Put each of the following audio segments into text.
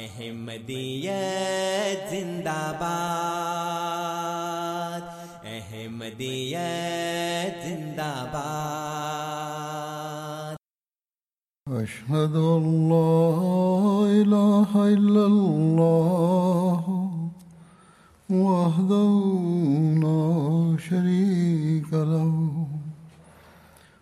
احمدیت زندہ باد احمدیت زندہ باد أشهد أن لا إله إلا الله وحده لا شريك له۔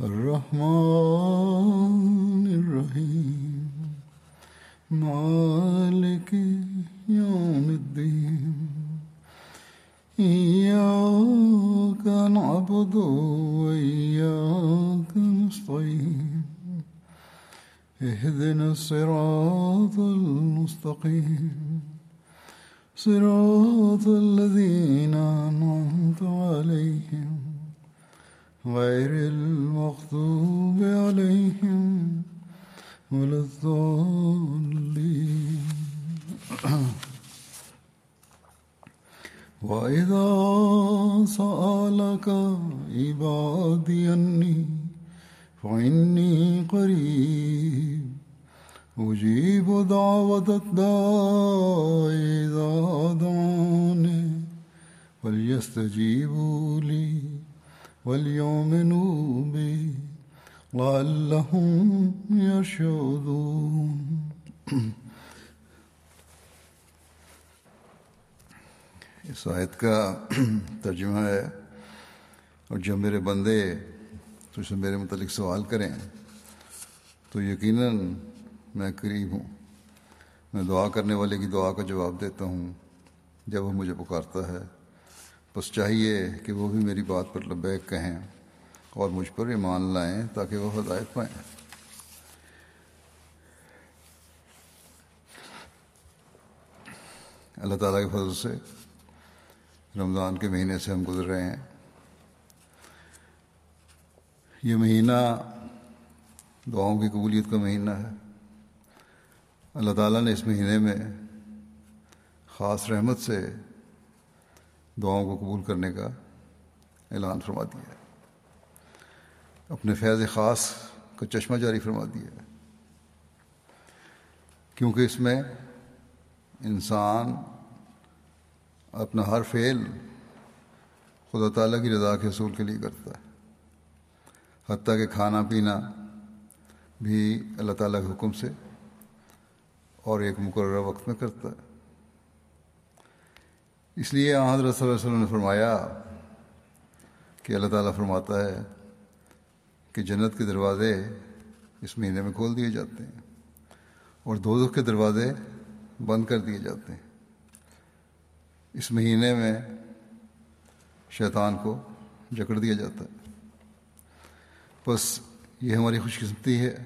الرحمن الرحيم. مالك يوم الدين. إياك نعبد وإياك نستعين. اهدنا الصراط المستقيم. صراط الذين غير المغضوب عليهم ولا الضالين. وإذا سألك عبادي أني فإني قريب أجيب دعوة الداع إذا دعاني فليستجيبوا لي. وليؤمنوا بي لعلهم يرشدون اس آیت کا ترجمہ ہے۔ اور جب میرے بندے تجھ سے میرے متعلق سوال کریں تو یقیناً میں قریب ہوں۔ میں دعا کرنے والے کی دعا کا جواب دیتا ہوں جب وہ مجھے پکارتا ہے۔ بس چاہیے کہ وہ بھی میری بات پر لبیک کہیں اور مجھ پر ایمان لائیں تاکہ وہ ہدایت پائیں۔ اللہ تعالیٰ کے فضل سے رمضان کے مہینے سے ہم گزر رہے ہیں۔ یہ مہینہ دعاؤں کی قبولیت کا مہینہ ہے۔ اللہ تعالیٰ نے اس مہینے میں خاص رحمت سے دعاؤں کو قبول کرنے کا اعلان فرما دیا ہے۔ اپنے فیض خاص کا چشمہ جاری فرما دیا ہے۔ کیونکہ اس میں انسان اپنا ہر فعل خدا تعالیٰ کی رضا کے حصول کے لیے کرتا ہے۔ حتیٰ کہ کھانا پینا بھی اللہ تعالیٰ کے حکم سے اور ایک مقررہ وقت میں کرتا ہے۔ اس لیے حضرت صلی اللہ علیہ وسلم نے فرمایا کہ اللہ تعالیٰ فرماتا ہے کہ جنت کے دروازے اس مہینے میں کھول دیے جاتے ہیں اور دو کے دروازے بند کر دیے جاتے ہیں۔ اس مہینے میں شیطان کو جکڑ دیا جاتا ہے۔ بس یہ ہماری خوش قسمتی ہے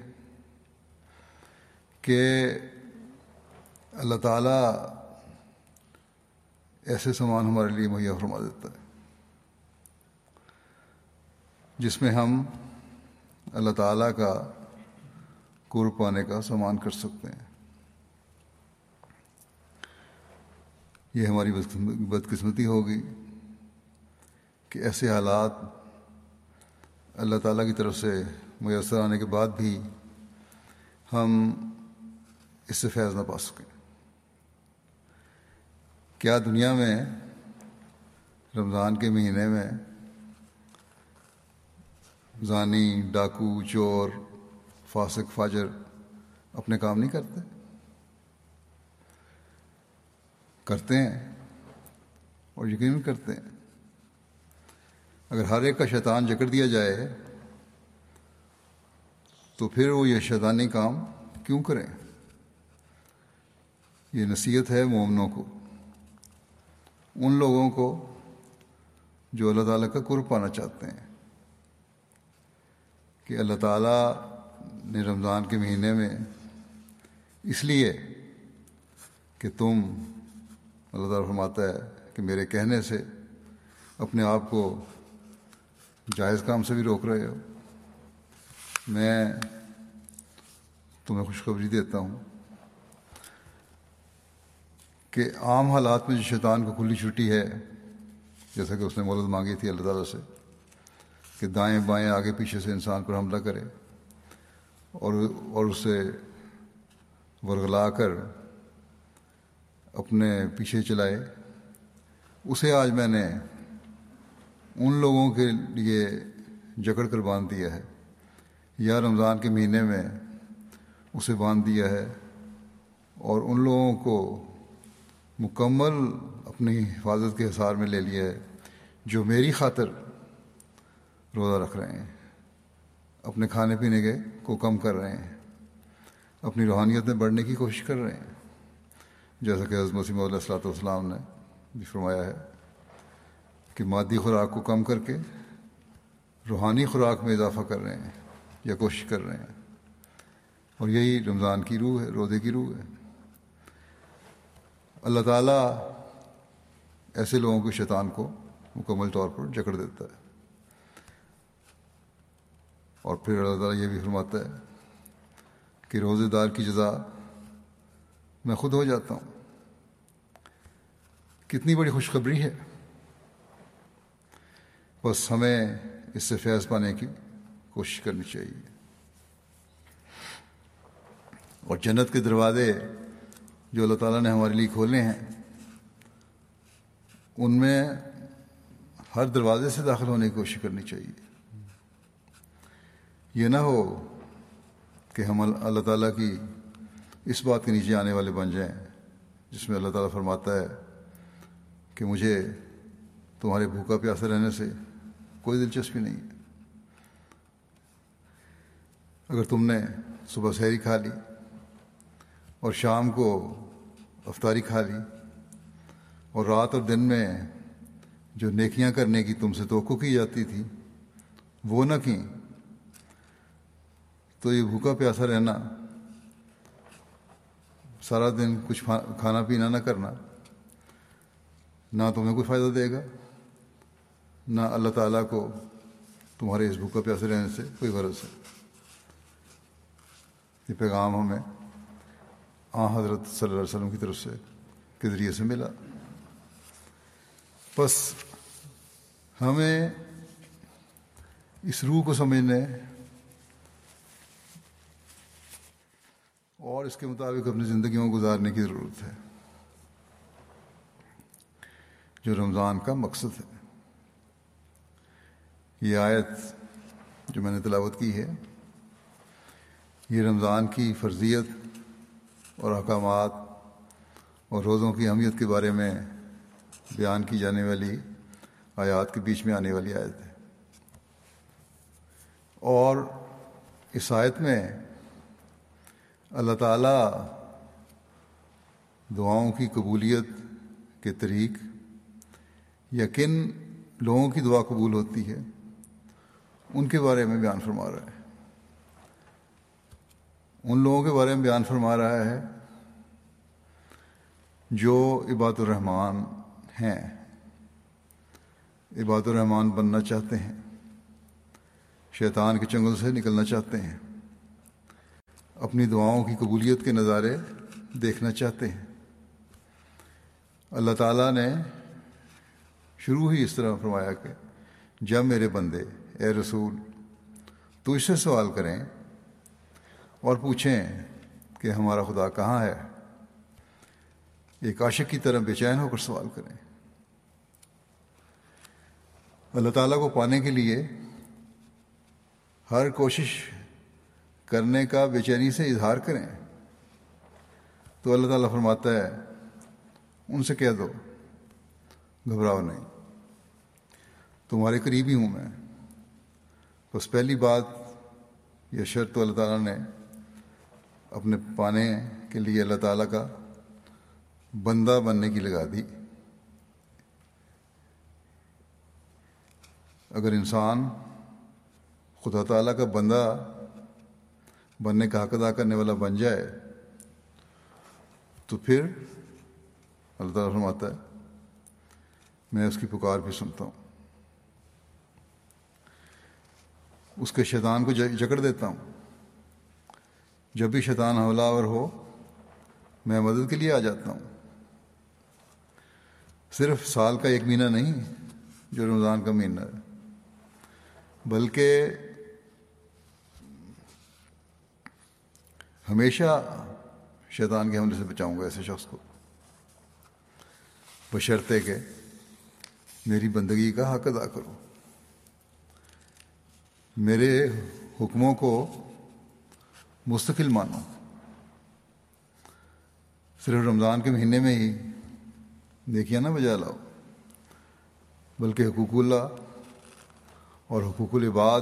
کہ اللہ تعالیٰ ایسے سامان ہمارے لیے مہیا فرما دیتا ہے۔ جس میں ہم اللہ تعالیٰ کا قرب پانے کا سامان کر سکتے ہیں۔ یہ ہماری بدقسمتی ہوگی کہ ایسے حالات اللہ تعالیٰ کی طرف سے میسر آنے کے بعد بھی ہم اس سے فیض نہ پا سکیں۔ کیا دنیا میں رمضان کے مہینے میں زانی، ڈاکو، چور، فاسق، فاجر اپنے کام نہیں کرتے؟ کرتے ہیں اور یقین کرتے ہیں۔ اگر ہر ایک کا شیطان جکڑ دیا جائے تو پھر وہ یہ شیطانی کام کیوں کریں؟ یہ نصیحت ہے مومنوں کو۔ ان لوگوں کو جو اللہ تعالیٰ کا قرب پانا چاہتے ہیں۔ کہ اللہ تعالیٰ نے رمضان کے مہینے میں اس لیے کہ تم اللہ تعالیٰ فرماتا ہے کہ میرے کہنے سے اپنے آپ کو جائز کام سے بھی روک رہے ہو۔ میں تمہیں خوشخبری دیتا ہوں۔ کہ عام حالات میں جو شیطان کو کھلی چھٹی ہے، جیسا کہ اس نے مولد مانگی تھی اللہ تعالیٰ سے، کہ دائیں بائیں آگے پیچھے سے انسان پر حملہ کرے اور اور اسے ورگلا کر اپنے پیچھے چلائے۔ اسے آج میں نے ان لوگوں کے لیے جکڑ کر باندھ دیا ہے۔ یا رمضان کے مہینے میں اسے باندھ دیا ہے اور ان لوگوں کو مکمل اپنی حفاظت کے حصار میں لے لیا ہے جو میری خاطر روزہ رکھ رہے ہیں، اپنے کھانے پینے کے کو کم کر رہے ہیں، اپنی روحانیت میں بڑھنے کی کوشش کر رہے ہیں۔ جیسا کہ حضرت مسیم علیہ السلاۃ والسلام نے بھی فرمایا ہے کہ مادی خوراک کو کم کر کے روحانی خوراک میں اضافہ کر رہے ہیں یا کوشش کر رہے ہیں۔ اور یہی رمضان کی روح ہے، روزے کی روح ہے۔ اللہ تعالیٰ ایسے لوگوں کے شیطان کو مکمل طور پر جکڑ دیتا ہے۔ اور پھر اللہ تعالیٰ یہ بھی فرماتا ہے کہ روزے دار کی جزا میں خود ہو جاتا ہوں۔ کتنی بڑی خوشخبری ہے۔ بس ہمیں اس سے فیض پانے کی کوشش کرنی چاہیے۔ اور جنت کے دروازے جو اللہ تعالیٰ نے ہمارے لیے کھولے ہیں، ان میں ہر دروازے سے داخل ہونے کی کوشش کرنی چاہیے۔ یہ نہ ہو کہ ہم اللہ تعالیٰ کی اس بات کے نیچے آنے والے بن جائیں، جس میں اللہ تعالیٰ فرماتا ہے کہ مجھے تمہارے بھوکا پیاسے رہنے سے کوئی دلچسپی نہیں ہے۔ اگر تم نے صبح سحری کھا لی اور شام کو افطاری کھا لی اور رات اور دن میں جو نیکیاں کرنے کی تم سے توقع کی جاتی تھی، وہ نہ کیں۔ تو یہ بھوکا پیاسا رہنا، سارا دن کچھ کھانا پینا نہ کرنا، نہ تمہیں کوئی فائدہ دے گا، نہ اللہ تعالیٰ کو تمہارے اس بھوکا پیاسے رہنے سے کوئی غرض ہے۔ یہ پیغام ہمیں آ، حضرت صلی اللہ علیہ وسلم کی طرف سے کے ذریعے سے ملا۔ بس ہمیں اس روح کو سمجھنے اور اس کے مطابق اپنی زندگیوں کو گزارنے کی ضرورت ہے۔ جو رمضان کا مقصد ہے۔ یہ آیت جو میں نے تلاوت کی ہے، یہ رمضان کی فرضیت اور احکامات اور روزوں کی اہمیت کے بارے میں بیان کی جانے والی آیات کے بیچ میں آنے والی آیت ہے۔ اور اس آیت میں اللہ تعالیٰ دعاؤں کی قبولیت کے طریق یا کن لوگوں کی دعا قبول ہوتی ہے، ان کے بارے میں بیان فرما رہا ہے۔ ان لوگوں کے بارے میں بیان فرما رہا ہے جو عباد الرحمن ہیں۔ عباد الرحمن بننا چاہتے ہیں۔ شیطان کے چنگل سے نکلنا چاہتے ہیں۔ اپنی دعاؤں کی قبولیت کے نظارے دیکھنا چاہتے ہیں۔ اللہ تعالیٰ نے شروع ہی اس طرح فرمایا کہ جب میرے بندے، اے رسول، تو اس سے سوال کریں اور پوچھیں کہ ہمارا خدا کہاں ہے؟ ایک عاشق کی طرح بے چین ہو کر سوال کریں۔ اللہ تعالیٰ کو پانے کے لیے ہر کوشش کرنے کا بے چینی سے اظہار کریں۔ تو اللہ تعالیٰ فرماتا ہے، ان سے کہہ دو، گھبراؤ نہیں۔ تمہارے قریب ہی ہوں میں۔ بس پہلی بات یہ شرط اللہ تعالیٰ نے اپنے پانے کے لیے اللہ تعالیٰ کا بندہ بننے کی لگا دی۔ اگر انسان خدا تعالیٰ کا بندہ بننے کا حق ادا کرنے والا بن جائے، تو پھر اللہ تعالیٰ فرماتا ہے، میں اس کی پکار بھی سنتا ہوں۔ اس کے شیطان کو جکڑ دیتا ہوں۔ جب بھی شیطان حملہ آور ہو، میں مدد کے لیے آ جاتا ہوں۔ صرف سال کا ایک مہینہ نہیں، جو رمضان کا مہینہ ہے۔ بلکہ ہمیشہ شیطان کے حملے سے بچاؤں گا ایسے شخص کو۔ بشرطے کہ میری بندگی کا حق ادا کرو میرے حکموں کو مستقل مانو۔ صرف رمضان کے مہینے میں ہی دیکھیے نا بجا لاؤ۔ بلکہ حقوق اللہ اور حقوق العباد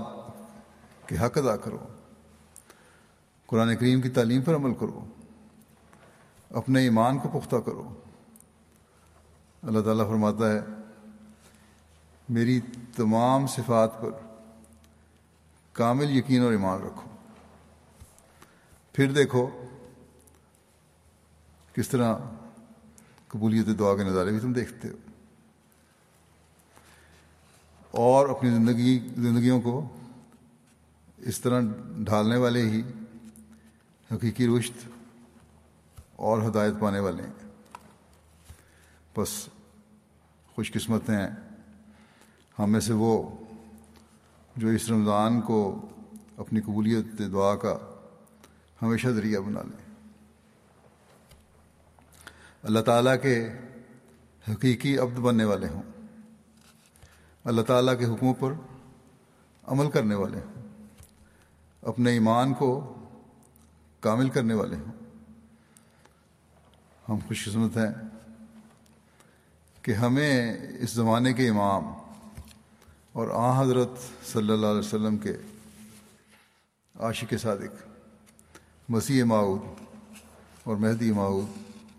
کے حق ادا کرو۔ قرآن کریم کی تعلیم پر عمل کرو۔ اپنے ایمان کو پختہ کرو۔ اللہ تعالیٰ فرماتا ہے، میری تمام صفات پر کامل یقین اور ایمان رکھو۔ پھر دیکھو کس طرح قبولیت دعا کے نظارے بھی تم دیکھتے ہو۔ اور اپنی زندگی، زندگیوں کو اس طرح ڈھالنے والے ہی حقیقی رشت اور ہدایت پانے والے ہیں۔ بس خوش قسمت ہیں۔ ہم میں سے وہ جو اس رمضان کو اپنی قبولیت دعا کا ہمیشہ ذریعہ بنا لیں۔ اللہ تعالیٰ کے حقیقی عبد بننے والے ہوں۔ اللہ تعالیٰ کے حکموں پر عمل کرنے والے ہوں۔ اپنے ایمان کو کامل کرنے والے ہوں۔ ہم خوش قسمت ہیں کہ ہمیں اس زمانے کے امام اور آ حضرت صلی اللہ علیہ وسلم کے عاشق صادق مسیح معود اور مہدی معود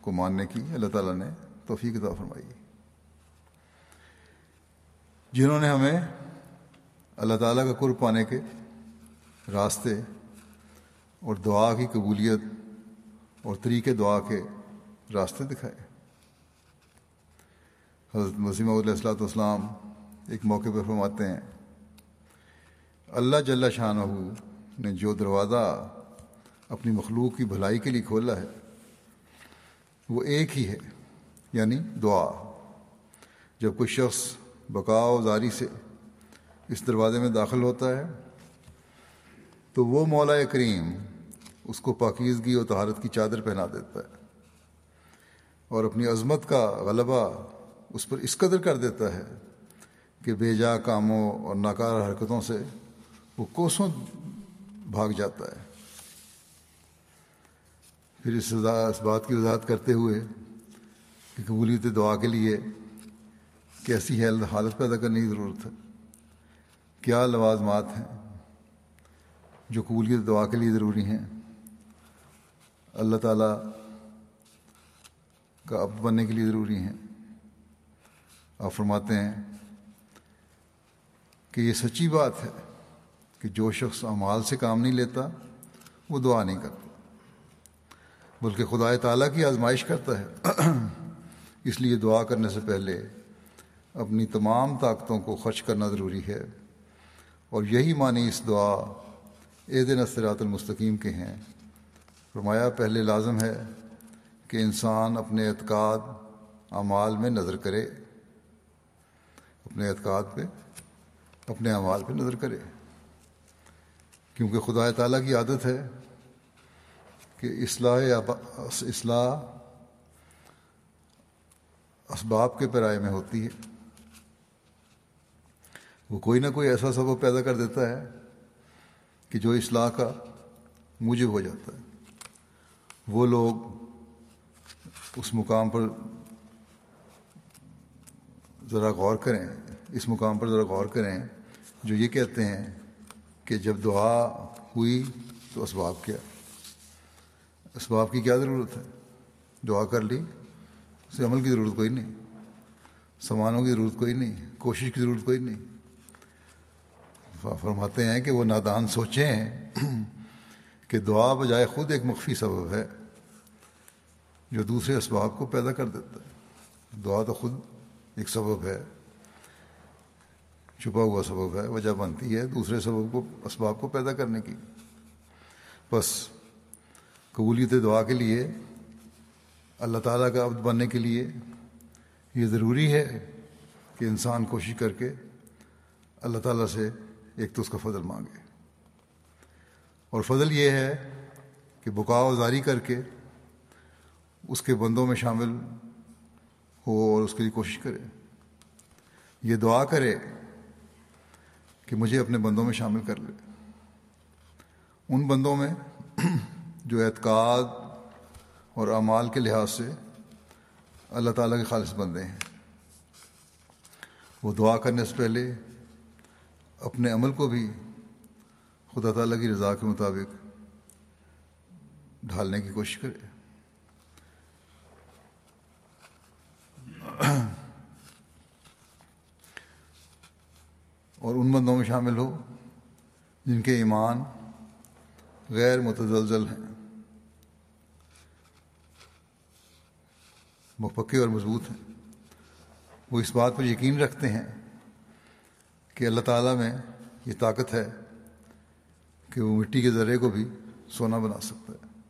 کو ماننے کی اللہ تعالیٰ نے توفیق عطا فرمائی۔ جنہوں نے ہمیں اللہ تعالیٰ کا قرب پانے کے راستے اور دعا کی قبولیت اور طریقے دعا کے راستے دکھائے۔ حضرت مسیم علیہ السلاۃ والسلام ایک موقع پر فرماتے ہیں، اللہ جل شاہ نے جو دروازہ اپنی مخلوق کی بھلائی کے لیے کھولا ہے۔ وہ ایک ہی ہے یعنی دعا۔ جب کوئی شخص بقاؤ زاری سے اس دروازے میں داخل ہوتا ہے، تو وہ مولا کریم اس کو پاکیزگی اور تہارت کی چادر پہنا دیتا ہے اور اپنی عظمت کا غلبہ اس پر اس قدر کر دیتا ہے کہ بے جا کاموں اور ناکار حرکتوں سے وہ کوسوں بھاگ جاتا ہے۔ پھر اس اس بات کی وضاحت کرتے ہوئے کہ قبولیت دعا کے لیے کیسی حالت پیدا کرنے کی ضرورت ہے۔ کیا لوازمات ہیں جو قبولیت دعا کے لیے ضروری ہیں؟ اللہ تعالیٰ کا اب بننے کے لیے ضروری ہیں۔ آپ فرماتے ہیں کہ یہ سچی بات ہے کہ جو شخص امال سے کام نہیں لیتا، وہ دعا نہیں کرتا۔ بلکہ خدا تعالیٰ کی آزمائش کرتا ہے۔ اس لیے دعا کرنے سے پہلے اپنی تمام طاقتوں کو خرچ کرنا ضروری ہے۔ اور یہی معنی اس دعا عید نصرات المستقیم کے ہیں۔ فرمایا، پہلے لازم ہے کہ انسان اپنے اعتقاد، اعمال میں نظر کرے۔ اپنے اعتقاد پہ، اپنے اعمال پہ نظر کرے۔ کیونکہ خدا تعالیٰ کی عادت ہے کہ اصلاح اصلاح اسباب کے پیرائے میں ہوتی ہے۔ وہ کوئی نہ کوئی ایسا سبب پیدا کر دیتا ہے کہ جو اصلاح کا موجب ہو جاتا ہے۔ وہ لوگ اس مقام پر ذرا غور کریں۔ اس مقام پر ذرا غور کریں جو یہ کہتے ہیں کہ جب دعا ہوئی تو اسباب کیا۔ اسباب کی کیا ضرورت ہے؟ دعا کر لی، اسے عمل کی ضرورت کوئی نہیں، سامانوں کی ضرورت کوئی نہیں، کوشش کی ضرورت کوئی نہیں۔ فرماتے ہیں کہ وہ نادان سوچیں کہ دعا بجائے خود ایک مخفی سبب ہے جو دوسرے اسباب کو پیدا کر دیتا ہے۔ دعا تو خود ایک سبب ہے، چھپا ہوا سبب ہے، وجہ بنتی ہے دوسرے سبب کو، اسباب کو پیدا کرنے کی۔ بس قبولیت دعا کے لیے، اللہ تعالیٰ کا عبد بننے کے لیے یہ ضروری ہے کہ انسان کوشش کر کے اللہ تعالیٰ سے ایک تو اس کا فضل مانگے۔ اور فضل یہ ہے کہ بکاؤ زاری کر کے اس کے بندوں میں شامل ہو اور اس کے لیے کوشش کرے۔ یہ دعا کرے کہ مجھے اپنے بندوں میں شامل کر لے۔ ان بندوں میں جو اعتقاد اور اعمال کے لحاظ سے اللہ تعالیٰ کے خالص بندے ہیں۔ وہ دعا کرنے سے پہلے اپنے عمل کو بھی خدا تعالیٰ کی رضا کے مطابق ڈھالنے کی کوشش کرے۔ اور ان بندوں میں شامل ہو جن کے ایمان غیر متزلزل ہیں۔ پکے اور مضبوط ہیں۔ وہ اس بات پر یقین رکھتے ہیں کہ اللہ تعالیٰ میں یہ طاقت ہے کہ وہ مٹی کے ذرے کو بھی سونا بنا سکتا ہے۔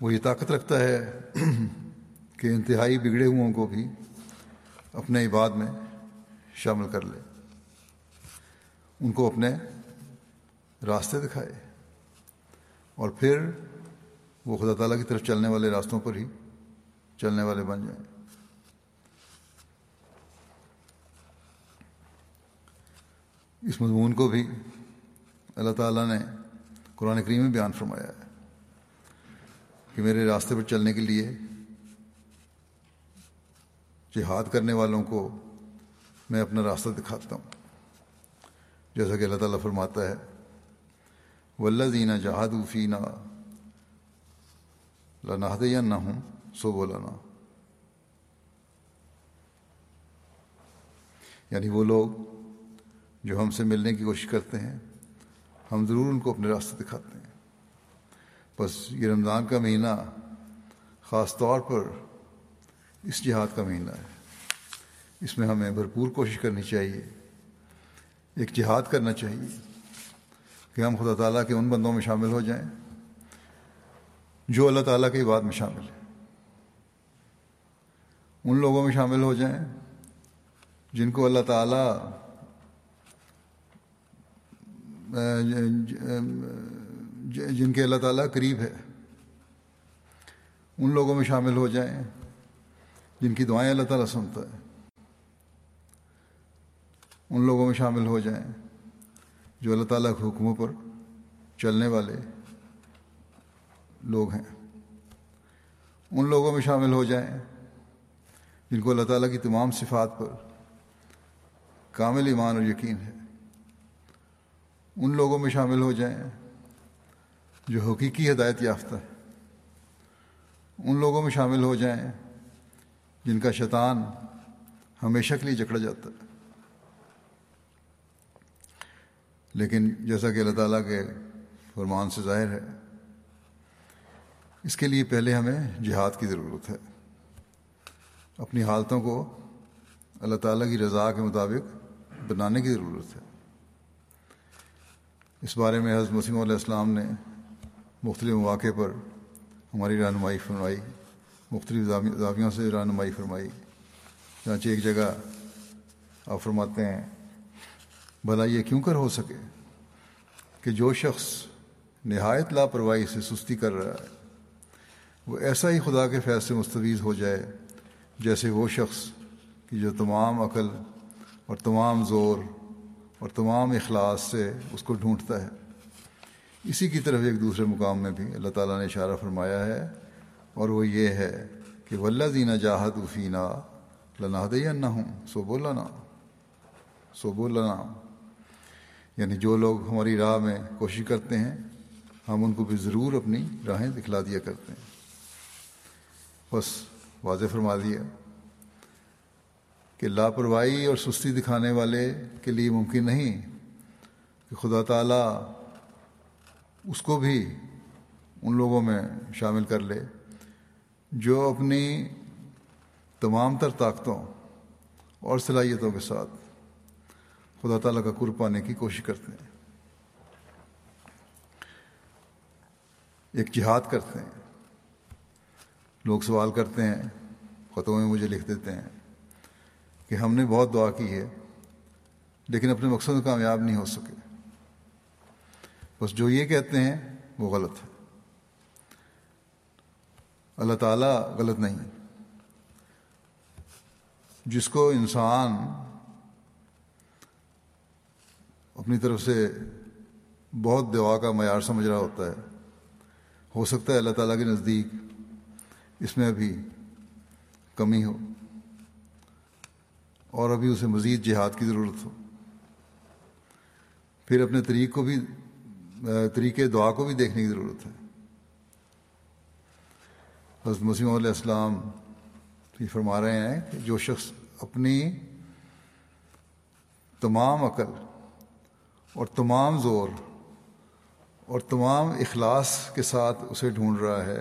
وہ یہ طاقت رکھتا ہے کہ انتہائی بگڑے ہوں کو بھی اپنے عباد میں شامل کر لے۔ ان کو اپنے راستے دکھائے اور پھر وہ خدا تعالیٰ کی طرف چلنے والے راستوں پر ہی چلنے والے بن جائیں۔ اس مضمون کو بھی اللہ تعالیٰ نے قرآن کریم میں بیان فرمایا ہے کہ میرے راستے پر چلنے کے لیے جہاد کرنے والوں کو میں اپنا راستہ دکھاتا ہوں۔ جیسا کہ اللہ تعالیٰ فرماتا ہے ولہ دینا جہاد فینا لناحد یا نہ ہوں سو بولانا یعنی وہ لوگ جو ہم سے ملنے کی کوشش کرتے ہیں، ہم ضرور ان کو اپنے راستے دکھاتے ہیں۔ بس یہ رمضان کا مہینہ خاص طور پر اس جہاد کا مہینہ ہے۔ اس میں ہمیں بھرپور کوشش کرنی چاہیے، ایک جہاد کرنا چاہیے کہ ہم خدا تعالیٰ کے ان بندوں میں شامل ہو جائیں، جو اللہ تعالیٰ کی بات میں شامل ہیں۔ ان لوگوں میں شامل ہو جائیں جن کو اللہ تعالیٰ، جن کے اللہ تعالیٰ قریب ہے، ان لوگوں میں شامل ہو جائیں جن کی دعائیں اللہ تعالیٰ سنتا ہے۔ ان لوگوں میں شامل ہو جائیں جو اللہ تعالیٰ کے حکموں پر چلنے والے لوگ ہیں۔ ان لوگوں میں شامل ہو جائیں جن کو اللہ تعالیٰ کی تمام صفات پر کامل ایمان اور یقین ہے۔ ان لوگوں میں شامل ہو جائیں جو حقیقی ہدایت یافتہ ہے ان لوگوں میں شامل ہو جائیں جن کا شیطان ہمیشہ کے لیے جکڑا جاتا ہے۔ لیکن جیسا کہ اللہ تعالیٰ کے فرمان سے ظاہر ہے، اس کے لیے پہلے ہمیں جہاد کی ضرورت ہے۔ اپنی حالتوں کو اللہ تعالیٰ کی رضا کے مطابق بنانے کی ضرورت ہے۔ اس بارے میں حضرت مسیم علیہ السلام نے مختلف مواقع پر ہماری رہنمائی فرمائی، مختلف زاویوں سے رہنمائی فرمائی۔ چانچہ ایک جگہ آپ فرماتے ہیں، بھلا یہ کیوں کر ہو سکے کہ جو شخص نہایت لاپرواہی سے سستی کر رہا ہے، وہ ایسا ہی خدا کے فیض سے مستویز ہو جائے جیسے وہ شخص کہ جو تمام عقل اور تمام زور اور تمام اخلاص سے اس کو ڈھونڈتا ہے۔ اسی کی طرف ایک دوسرے مقام میں بھی اللہ تعالیٰ نے اشارہ فرمایا ہے اور وہ یہ ہے کہ ولہ دینا جاہد افینہ لنا دے نہ ہوں سو بولنا سو بولنا یعنی جو لوگ ہماری راہ میں کوشش کرتے ہیں، ہم ان کو بھی ضرور اپنی راہیں دکھلا دیا کرتے ہیں۔ بس واضح فرما دیا کہ لاپرواہی اور سستی دکھانے والے کے لیے ممکن نہیں کہ خدا تعالیٰ اس کو بھی ان لوگوں میں شامل کر لے جو اپنی تمام تر طاقتوں اور صلاحیتوں کے ساتھ خدا تعالیٰ کا قرب پانے کی کوشش کرتے ہیں۔ ایک جہاد کرتے ہیں۔ لوگ سوال کرتے ہیں، خطوں میں مجھے لکھ دیتے ہیں کہ ہم نے بہت دعا کی ہے، لیکن اپنے مقصد میں کامیاب نہیں ہو سکے۔ بس جو یہ کہتے ہیں، وہ غلط ہے۔ اللہ تعالیٰ غلط نہیں جس کو انسان اپنی طرف سے بہت دعا کا معیار سمجھ رہا ہوتا ہے، ہو سکتا ہے اللہ تعالیٰ کے نزدیک اس میں ابھی کمی ہو اور ابھی اسے مزید جہاد کی ضرورت ہو۔ پھر اپنے طریق کو بھی، طریقے دعا کو بھی دیکھنے کی ضرورت ہے۔ حضرت مسیم علیہ السلام یہ فرما رہے ہیں کہ جو شخص اپنی تمام عقل اور تمام زور اور تمام اخلاص کے ساتھ اسے ڈھونڈ رہا ہے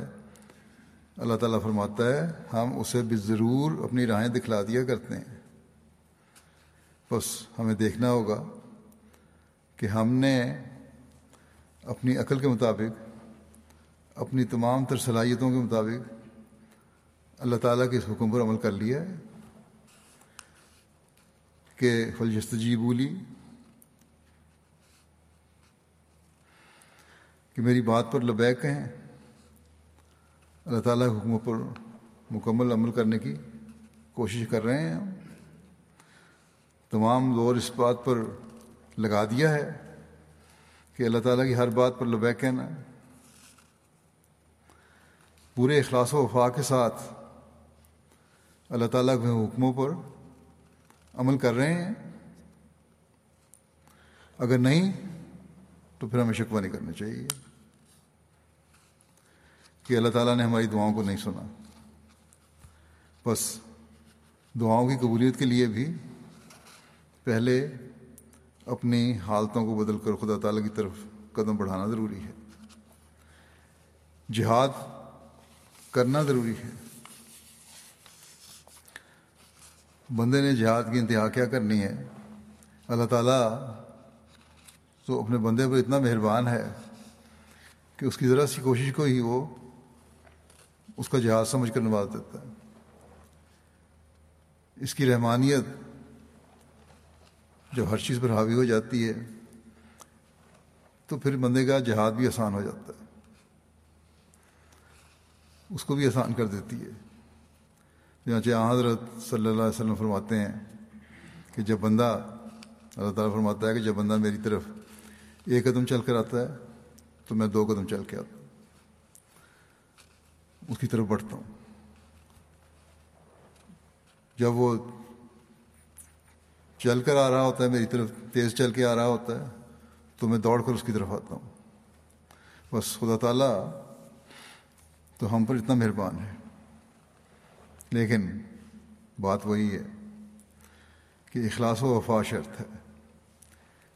اللہ تعالیٰ فرماتا ہے، ہم اسے بھی ضرور اپنی راہیں دکھلا دیا کرتے ہیں۔ بس ہمیں دیکھنا ہوگا کہ ہم نے اپنی عقل کے مطابق، اپنی تمام تر صلاحیتوں کے مطابق اللہ تعالیٰ کے اس حکم پر عمل کر لیا ہے کہ فلجستجی بولی کہ میری بات پر لبیک کہیں اللہ تعالیٰ کے حکموں پر مکمل عمل کرنے کی کوشش کر رہے ہیں تمام دور اس بات پر لگا دیا ہے کہ اللہ تعالیٰ کی ہر بات پر لبیک کہنا ہے۔ پورے اخلاص و وفا کے ساتھ اللہ تعالیٰ کے حکموں پر عمل کر رہے ہیں۔ اگر نہیں تو پھر ہمیں شکوہ نہیں کرنا چاہیے۔ کہ اللہ تعالیٰ نے ہماری دعاؤں کو نہیں سنا۔ بس، دعاؤں کی قبولیت کے لیے بھی پہلے اپنی حالتوں کو بدل کر خدا تعالیٰ کی طرف قدم بڑھانا ضروری ہے۔ جہاد کرنا ضروری ہے۔ بندے نے جہاد کی انتہا کیا کرنی ہے؟ اللہ تعالیٰ تو اپنے بندے پر اتنا مہربان ہے کہ اس کی ذرا سی کوشش کو ہی وہ اس کا جہاز سمجھ کر نواز دیتا ہے۔ اس کی رحمانیت جب ہر چیز پر حاوی ہو جاتی ہے، تو پھر بندے کا جہاد بھی آسان ہو جاتا ہے۔ اس کو بھی آسان کر دیتی ہے۔ چاہے حضرت صلی اللہ علیہ وسلم فرماتے ہیں کہ جب بندہ، اللہ تعالیٰ فرماتا ہے کہ جب بندہ میری طرف ایک قدم چل کر آتا ہے، تو میں دو قدم چل کے آتا ہوں۔ اس کی طرف بڑھتا ہوں۔ جب وہ چل کر آ رہا ہوتا ہے، میری طرف تیز چل کے آ رہا ہوتا ہے، تو میں دوڑ کر اس کی طرف آتا ہوں۔ بس خدا تعالیٰ تو ہم پر اتنا مہربان ہے۔ لیکن بات وہی ہے کہ اخلاص و وفا شرط ہے۔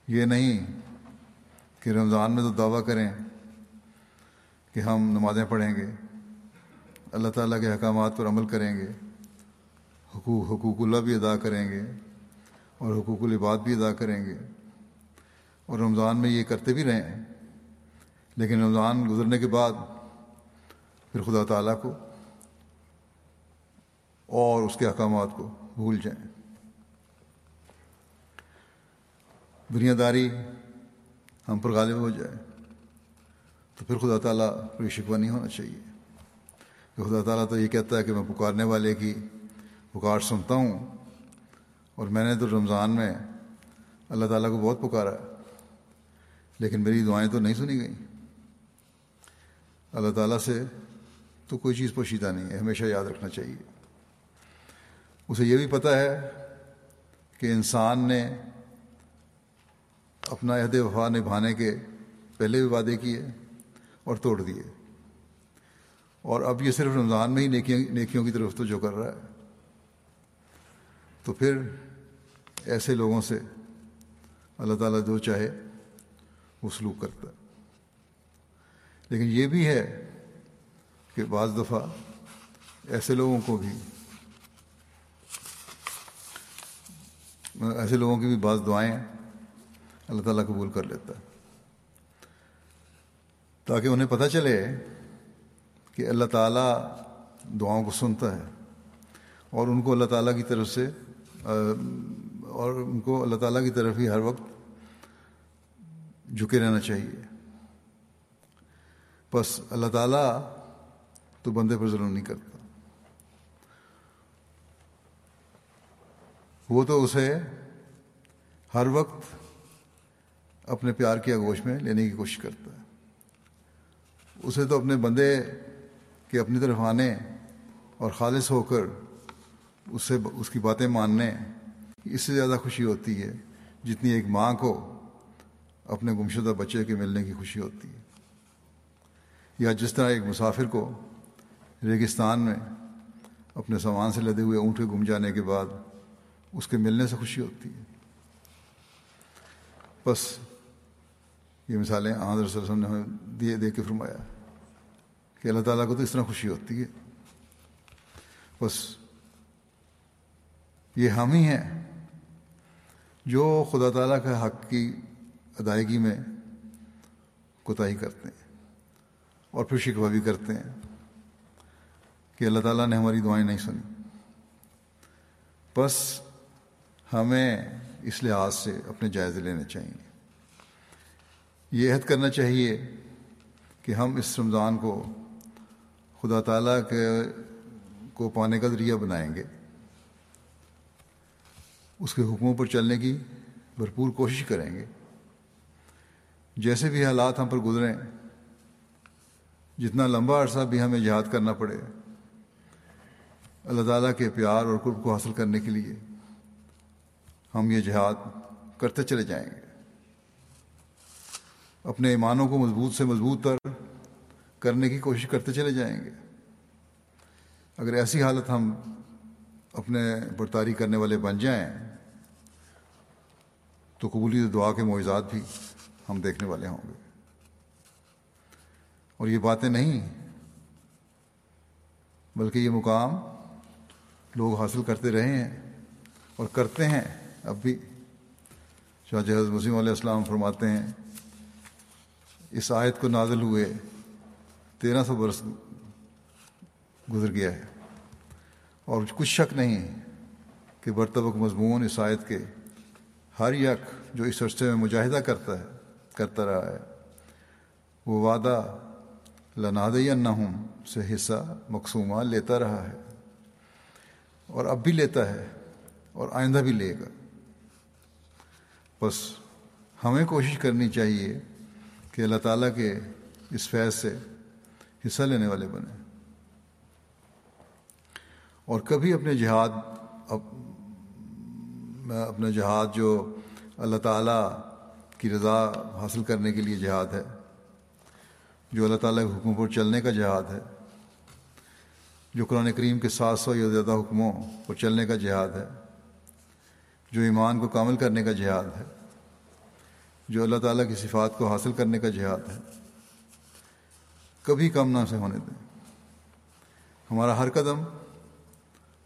یہ نہیں کہ رمضان میں تو دعویٰ کریں کہ ہم نمازیں پڑھیں گے۔ اللہ تعالیٰ کے احکامات پر عمل کریں گے، حقوق حقوق اللہ بھی ادا کریں گے اور حقوق العباد بھی ادا کریں گے۔ اور رمضان میں یہ کرتے بھی رہیں لیکن رمضان گزرنے کے بعد پھر خدا تعالیٰ کو اور اس کے احکامات کو بھول جائیں۔ دنیا داری ہم پر غالب ہو جائے تو پھر خدا تعالیٰ کوئی شکوہ نہیں ہونا چاہیے۔ کہ خدا تعالیٰ تو یہ کہتا ہے کہ میں پکارنے والے کی پکار سنتا ہوں اور میں نے تو رمضان میں اللہ تعالیٰ کو بہت پکارا لیکن میری دعائیں تو نہیں سنی گئیں۔ اللہ تعالیٰ سے تو کوئی چیز پوشیدہ نہیں ہے، ہمیشہ یاد رکھنا چاہیے۔ اسے یہ بھی پتہ ہے کہ انسان نے اپنا عہد وفا نبھانے کے پہلے بھی وعدے کیے اور توڑ دیے۔ اور اب یہ صرف رمضان میں ہی نیکیوں نیکیوں کی طرف تو جو کر رہا ہے۔ تو پھر ایسے لوگوں سے اللہ تعالیٰ جو چاہے وہ سلوک کرتا ہے۔ لیکن یہ بھی ہے کہ بعض دفعہ ایسے لوگوں کو بھی ایسے لوگوں کی بھی بعض دعائیں اللہ تعالیٰ قبول کر لیتا ہے۔ تاکہ انہیں پتہ چلے کہ اللہ تعالیٰ دعاؤں کو سنتا ہے اور ان کو اللہ تعالیٰ کی طرف سے اور ان کو اللہ تعالیٰ کی طرف ہی ہر وقت جھکے رہنا چاہیے۔ بس اللہ تعالیٰ تو بندے پر ظلم نہیں کرتا۔ وہ تو اسے ہر وقت اپنے پیار کی آگوش میں لینے کی کوشش کرتا ہے۔ اسے تو اپنے بندے کے اپنی طرف آنے اور خالص ہو کر اس سے اس کی باتیں ماننے، اس سے زیادہ خوشی ہوتی ہے جتنی ایک ماں کو اپنے گمشدہ بچے کے ملنے کی خوشی ہوتی ہے۔ یا جس طرح ایک مسافر کو ریگستان میں اپنے سامان سے لدے ہوئے اونٹ کے گم جانے کے بعد اس کے ملنے سے خوشی ہوتی ہے۔ بس یہ مثالیں آدر وسلم نے ہمیں دیے دے کے فرمایا۔ کہ اللہ تعالیٰ کو تو اس طرح خوشی ہوتی ہے بس یہ ہم ہی ہیں جو خدا تعالیٰ کا حق کی ادائیگی میں کوتاہی کرتے ہیں اور پھر شکوہ بھی کرتے ہیں کہ اللہ تعالیٰ نے ہماری دعائیں نہیں سنی بس ہمیں اس لحاظ سے اپنے جائزے لینے چاہیے یہ عہد کرنا چاہیے کہ ہم اس رمضان کو خدا تعالیٰ کے کو پانے کا ذریعہ بنائیں گے۔ اس کے حکموں پر چلنے کی بھرپور کوشش کریں گے۔ جیسے بھی حالات ہم پر گزریں، جتنا لمبا عرصہ بھی ہمیں یاد کرنا پڑے، اللہ تعالیٰ کے پیار اور قرب کو حاصل کرنے کے لیے ہم یہ جہاد کرتے چلے جائیں گے۔ اپنے ایمانوں کو مضبوط سے مضبوط تر کرنے کی کوشش کرتے چلے جائیں گے۔ اگر ایسی حالت ہم اپنے برتاری کرنے والے بن جائیں، تو قبولی دعا کے معجزات بھی ہم دیکھنے والے ہوں گے۔ اور یہ باتیں نہیں، بلکہ یہ مقام لوگ حاصل کرتے رہے ہیں اور کرتے ہیں۔ اب بھی شاہ جہاز مسیم علیہ السلام فرماتے ہیں، اس آیت کو نازل ہوئے تیرہ سو برس گزر گیا ہے۔ اور کچھ شک نہیں کہ برتبک مضمون اس آیت کے ہر یک جو اس عرصے میں مجاہدہ کرتا ہے، کرتا رہا ہے، وہ وعدہ لناد نہم سے حصہ مقصومہ لیتا رہا ہے۔ اور اب بھی لیتا ہے اور آئندہ بھی لے گا۔ بس ہمیں کوشش کرنی چاہیے کہ اللہ تعالیٰ کے اس فیض سے حصہ لینے والے بنے۔ اور کبھی اپنے جہاد اپنا جہاد جو اللہ تعالیٰ کی رضا حاصل کرنے کے لیے جہاد ہے، جو اللہ تعالیٰ کے حکم پر چلنے کا جہاد ہے، جو قرآن کریم کے سات سو یا زیادہ حکموں پر چلنے کا جہاد ہے، جو ایمان کو کامل کرنے کا جہاد ہے، جو اللہ تعالیٰ کی صفات کو حاصل کرنے کا جہاد ہے۔ کبھی کم نہ سے ہونے دیں۔ ہمارا ہر قدم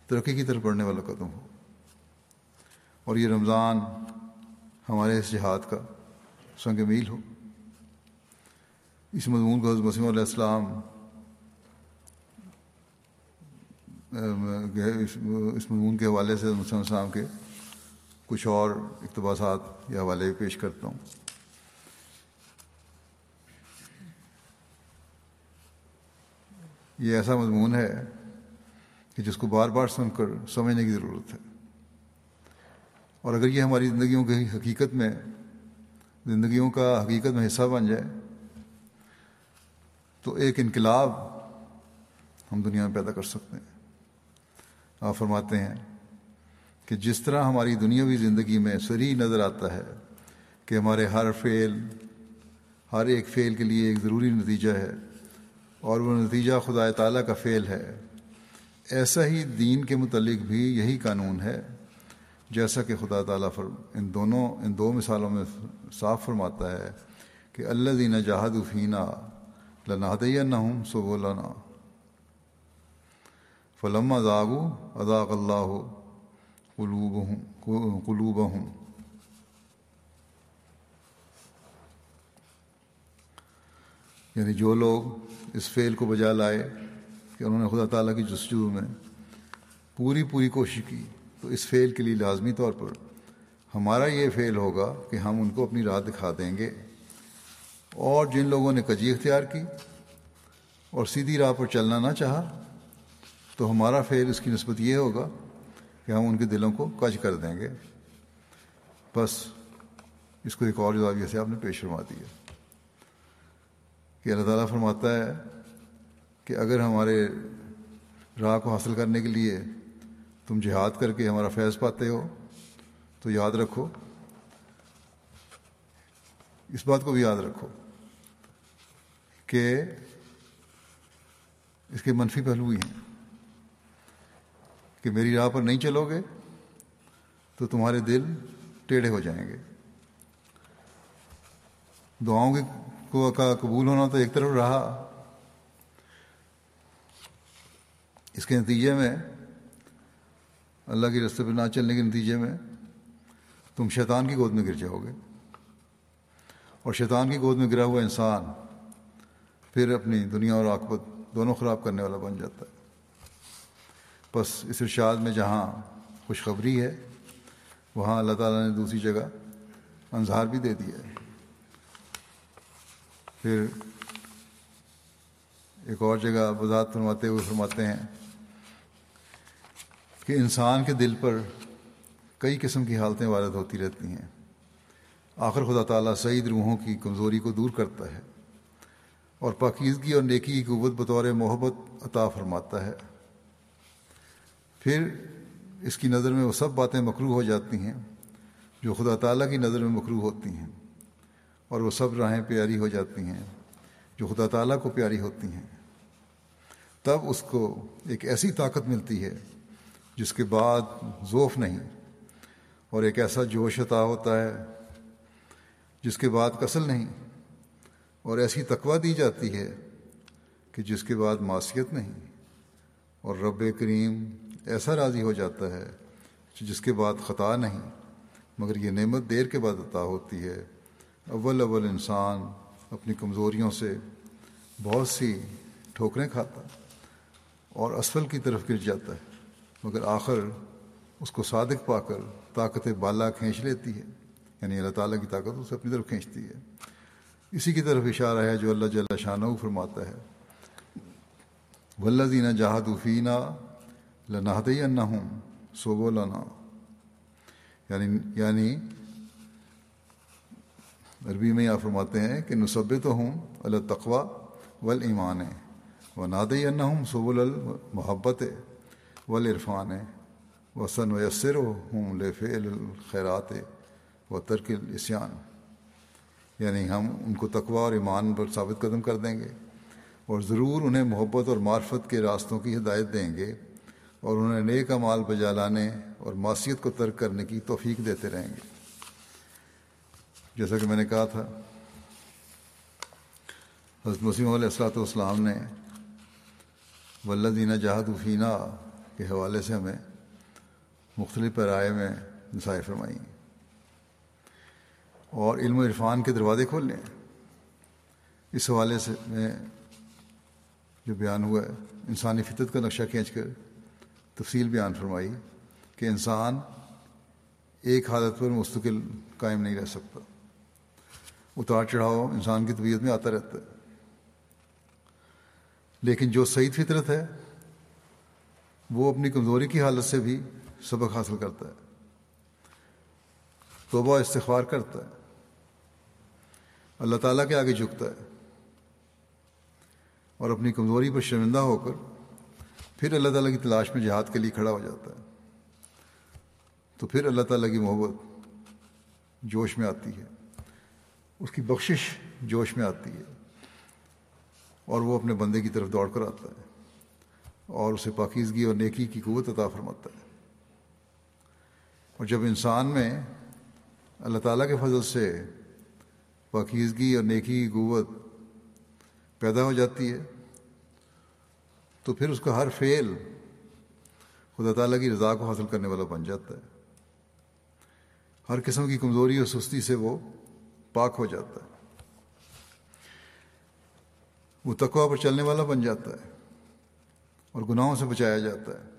ترقی کی طرف بڑھنے والا قدم ہو۔ اور یہ رمضان ہمارے اس جہاد کا سنگ میل ہو۔ اس مضمون کو حضرت مسیم علیہ السلام اس مضمون کے حوالے سے مسلم السلام کے کچھ اور اقتباسات یا حوالے پیش کرتا ہوں۔ یہ ایسا مضمون ہے کہ جس کو بار بار سن کر سمجھنے کی ضرورت ہے۔ اور اگر یہ ہماری زندگیوں کی حقیقت میں، زندگیوں کا حقیقت میں حصہ بن جائے، تو ایک انقلاب ہم دنیا میں پیدا کر سکتے ہیں۔ آپ فرماتے ہیں کہ جس طرح ہماری دنیاوی زندگی میں سری نظر آتا ہے کہ ہمارے ہر فعل، ہر ایک فعل کے لیے ایک ضروری نتیجہ ہے اور وہ نتیجہ خدا تعالیٰ کا فعل ہے۔ ایسا ہی دین کے متعلق بھی یہی قانون ہے، جیسا کہ خدا تعالیٰ فر ان دونوں، ان دو مثالوں میں صاف فرماتا ہے کہ اللہ دین جہاد فینہ لنادیہ نہ ہوں سو بولانا فلم اداغو اداق اللہ قلوب ہوں قلوب ہوں یعنی جو لوگ اس فعل کو بجا لائے کہ انہوں نے خدا تعالیٰ کی جستجو میں پوری پوری کوشش کی، تو اس فعل کے لیے لازمی طور پر ہمارا یہ فعل ہوگا کہ ہم ان کو اپنی راہ دکھا دیں گے۔ اور جن لوگوں نے کجی اختیار کی اور سیدھی راہ پر چلنا نہ چاہا، تو ہمارا فعل اس کی نسبت یہ ہوگا کہ ہم ان کے دلوں کو کج کر دیں گے۔ بس اس کو ایک اور زاویہ سے آپ نے پیش فرما دیا۔ کہ اللہ تعالیٰ فرماتا ہے کہ اگر ہمارے راہ کو حاصل کرنے کے لیے تم جہاد کر کے ہمارا فیض پاتے ہو، تو یاد رکھو، اس بات کو بھی یاد رکھو کہ اس کے منفی پہلو ہی ہیں۔ کہ میری راہ پر نہیں چلو گے تو تمہارے دل ٹیڑھے ہو جائیں گے۔ دعاؤں کے کو کا قبول ہونا تو ایک طرف رہا۔ اس کے نتیجے میں، اللہ کے رستے پہ نہ چلنے کے نتیجے میں تم شیطان کی گود میں گر جاؤ گے۔ اور شیطان کی گود میں گرا ہوا انسان پھر اپنی دنیا اور آکبت دونوں خراب کرنے والا بن جاتا ہے۔ بس اس ارشاد میں جہاں خوشخبری ہے، وہاں اللہ تعالیٰ نے دوسری جگہ انظہار بھی دے دیا ہے۔ پھر ایک اور جگہ وضاحت فرماتے ہوئے فرماتے ہیں کہ انسان کے دل پر کئی قسم کی حالتیں وارد ہوتی رہتی ہیں۔ آخر خدا تعالیٰ سعید روحوں کی کمزوری کو دور کرتا ہے اور پاکیزگی اور نیکی کی قوت بطور محبت عطا فرماتا ہے۔ پھر اس کی نظر میں وہ سب باتیں مکرو ہو جاتی ہیں جو خدا تعالیٰ کی نظر میں مکرو ہوتی ہیں۔ اور وہ سب راہیں پیاری ہو جاتی ہیں، جو خدا تعالیٰ کو پیاری ہوتی ہیں۔ تب اس کو ایک ایسی طاقت ملتی ہے جس کے بعد ذوف نہیں، اور ایک ایسا جوش عطا ہوتا ہے جس کے بعد کسل نہیں، اور ایسی تقوی دی جاتی ہے کہ جس کے بعد معاشیت نہیں۔ اور رب کریم ایسا راضی ہو جاتا ہے جس کے بعد خطا نہیں، مگر یہ نعمت دیر کے بعد عطا ہوتی ہے۔ اول اول انسان اپنی کمزوریوں سے بہت سی ٹھوکریں کھاتا اور اسفل کی طرف گر جاتا ہے، مگر آخر اس کو صادق پا کر طاقت بالا کھینچ لیتی ہے یعنی اللہ تعالیٰ کی طاقت اسے اپنی طرف کھینچتی ہے۔ اسی کی طرف اشارہ ہے جو اللہ جل شاہ فرماتا ہے۔ ولدینہ جہاد فینہ لنحدی نہ ہوں سو لنا یعنی یعنی عربی میں یہ فرماتے ہیں کہ نصب تو ہوں اللہ تقوا ول ایمان و نادی ہوں سب المحبت ول عرفان و سن ویسر ہوں لف الخیرات و ترک الاسیان۔ یعنی ہم ان کو تقوا اور ایمان پر ثابت قدم کر دیں گے اور ضرور انہیں محبت اور معرفت کے راستوں کی ہدایت دیں گے اور انہیں نیک مال بجا لانے اور معاشیت کو ترک کرنے کی توفیق دیتے رہیں گے۔ جیسا کہ میں نے کہا تھا، حضرت مسیم علیہ السلاۃ والسلام نے ولدینہ جہاد الفینہ کے حوالے سے ہمیں مختلف پیرائے میں نسائیں فرمائی اور علم و عرفان کے دروازے کھول لیں اس حوالے سے میں جو بیان ہوا ہے، انسانی فطرت کا نقشہ کھینچ کر تفصیل بیان فرمائی کہ انسان ایک حالت پر مستقل قائم نہیں رہ سکتا۔ اتار چڑھاؤ، انسان کی طبیعت میں آتا رہتا ہے۔ لیکن جو صحیح فطرت ہے، وہ اپنی کمزوری کی حالت سے بھی سبق حاصل کرتا ہے۔ توبہ استغفار کرتا ہے۔ اللہ تعالیٰ کے آگے جھکتا ہے۔ اور اپنی کمزوری پر شرمندہ ہو کر پھر اللہ تعالیٰ کی تلاش میں جہاد کے لیے کھڑا ہو جاتا ہے۔ تو پھر اللہ تعالیٰ کی محبت جوش میں آتی ہے۔ اس کی بخشش جوش میں آتی ہے اور وہ اپنے بندے کی طرف دوڑ کر آتا ہے اور اسے پاکیزگی اور نیکی کی قوت عطا فرماتا ہے۔ اور جب انسان میں اللہ تعالیٰ کے فضل سے پاکیزگی اور نیکی کی قوت پیدا ہو جاتی ہے، تو پھر اس کا ہر فعل خدا تعالیٰ کی رضا کو حاصل کرنے والا بن جاتا ہے۔ ہر قسم کی کمزوری اور سستی سے وہ پاک ہو جاتا ہے۔ وہ تقوا پر چلنے والا بن جاتا ہے اور گناہوں سے بچایا جاتا ہے۔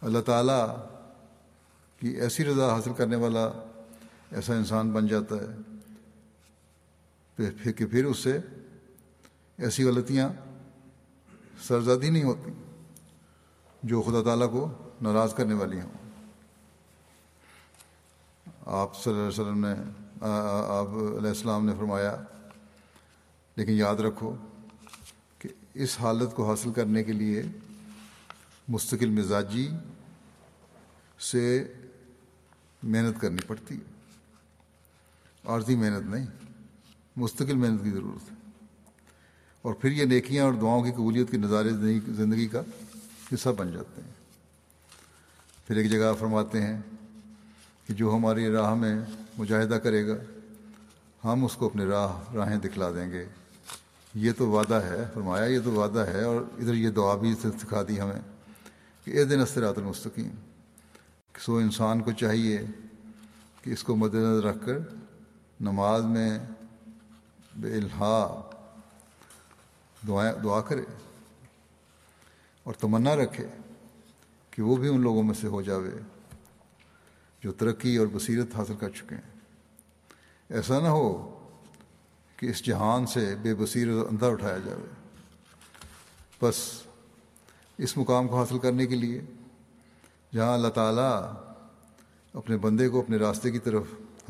اللہ تعالیٰ کی ایسی رضا حاصل کرنے والا ایسا انسان بن جاتا ہے۔ پھر کہ پھر اس سے ایسی غلطیاں سرزادی نہیں ہوتی جو خدا تعالیٰ کو ناراض کرنے والی ہوں۔ آپ صلی اللہ علیہ وسلم نے آپ علیہ السلام نے فرمایا، لیکن یاد رکھو کہ اس حالت کو حاصل کرنے کے لیے مستقل مزاجی سے محنت کرنی پڑتی۔ ہے عارضی محنت نہیں، مستقل محنت کی ضرورت ہے۔ اور پھر یہ نیکیاں اور دعاؤں کی قبولیت کے نظارے زندگی کا حصہ بن جاتے ہیں۔ پھر ایک جگہ فرماتے ہیں کہ جو ہماری راہ میں مجاہدہ کرے گا، ہم اس کو اپنے راہ، راہیں دکھلا دیں گے۔ یہ تو وعدہ ہے، فرمایا یہ تو وعدہ ہے اور ادھر یہ دعا بھی سکھا دی ہمیں کہ اے دن استرات المستقیم، سو انسان کو چاہیے کہ اس کو مد نظر رکھ کر نماز میں بے الحا دعائیں، دعا کرے اور تمنا رکھے کہ وہ بھی ان لوگوں میں سے ہو جاوے جو ترقی اور بصیرت حاصل کر چکے ہیں۔ ایسا نہ ہو کہ اس جہان سے بے بصیرت اندھا اٹھایا جائے بس اس مقام کو حاصل کرنے کے لیے جہاں اللہ تعالیٰ اپنے بندے کو اپنے راستے کی طرف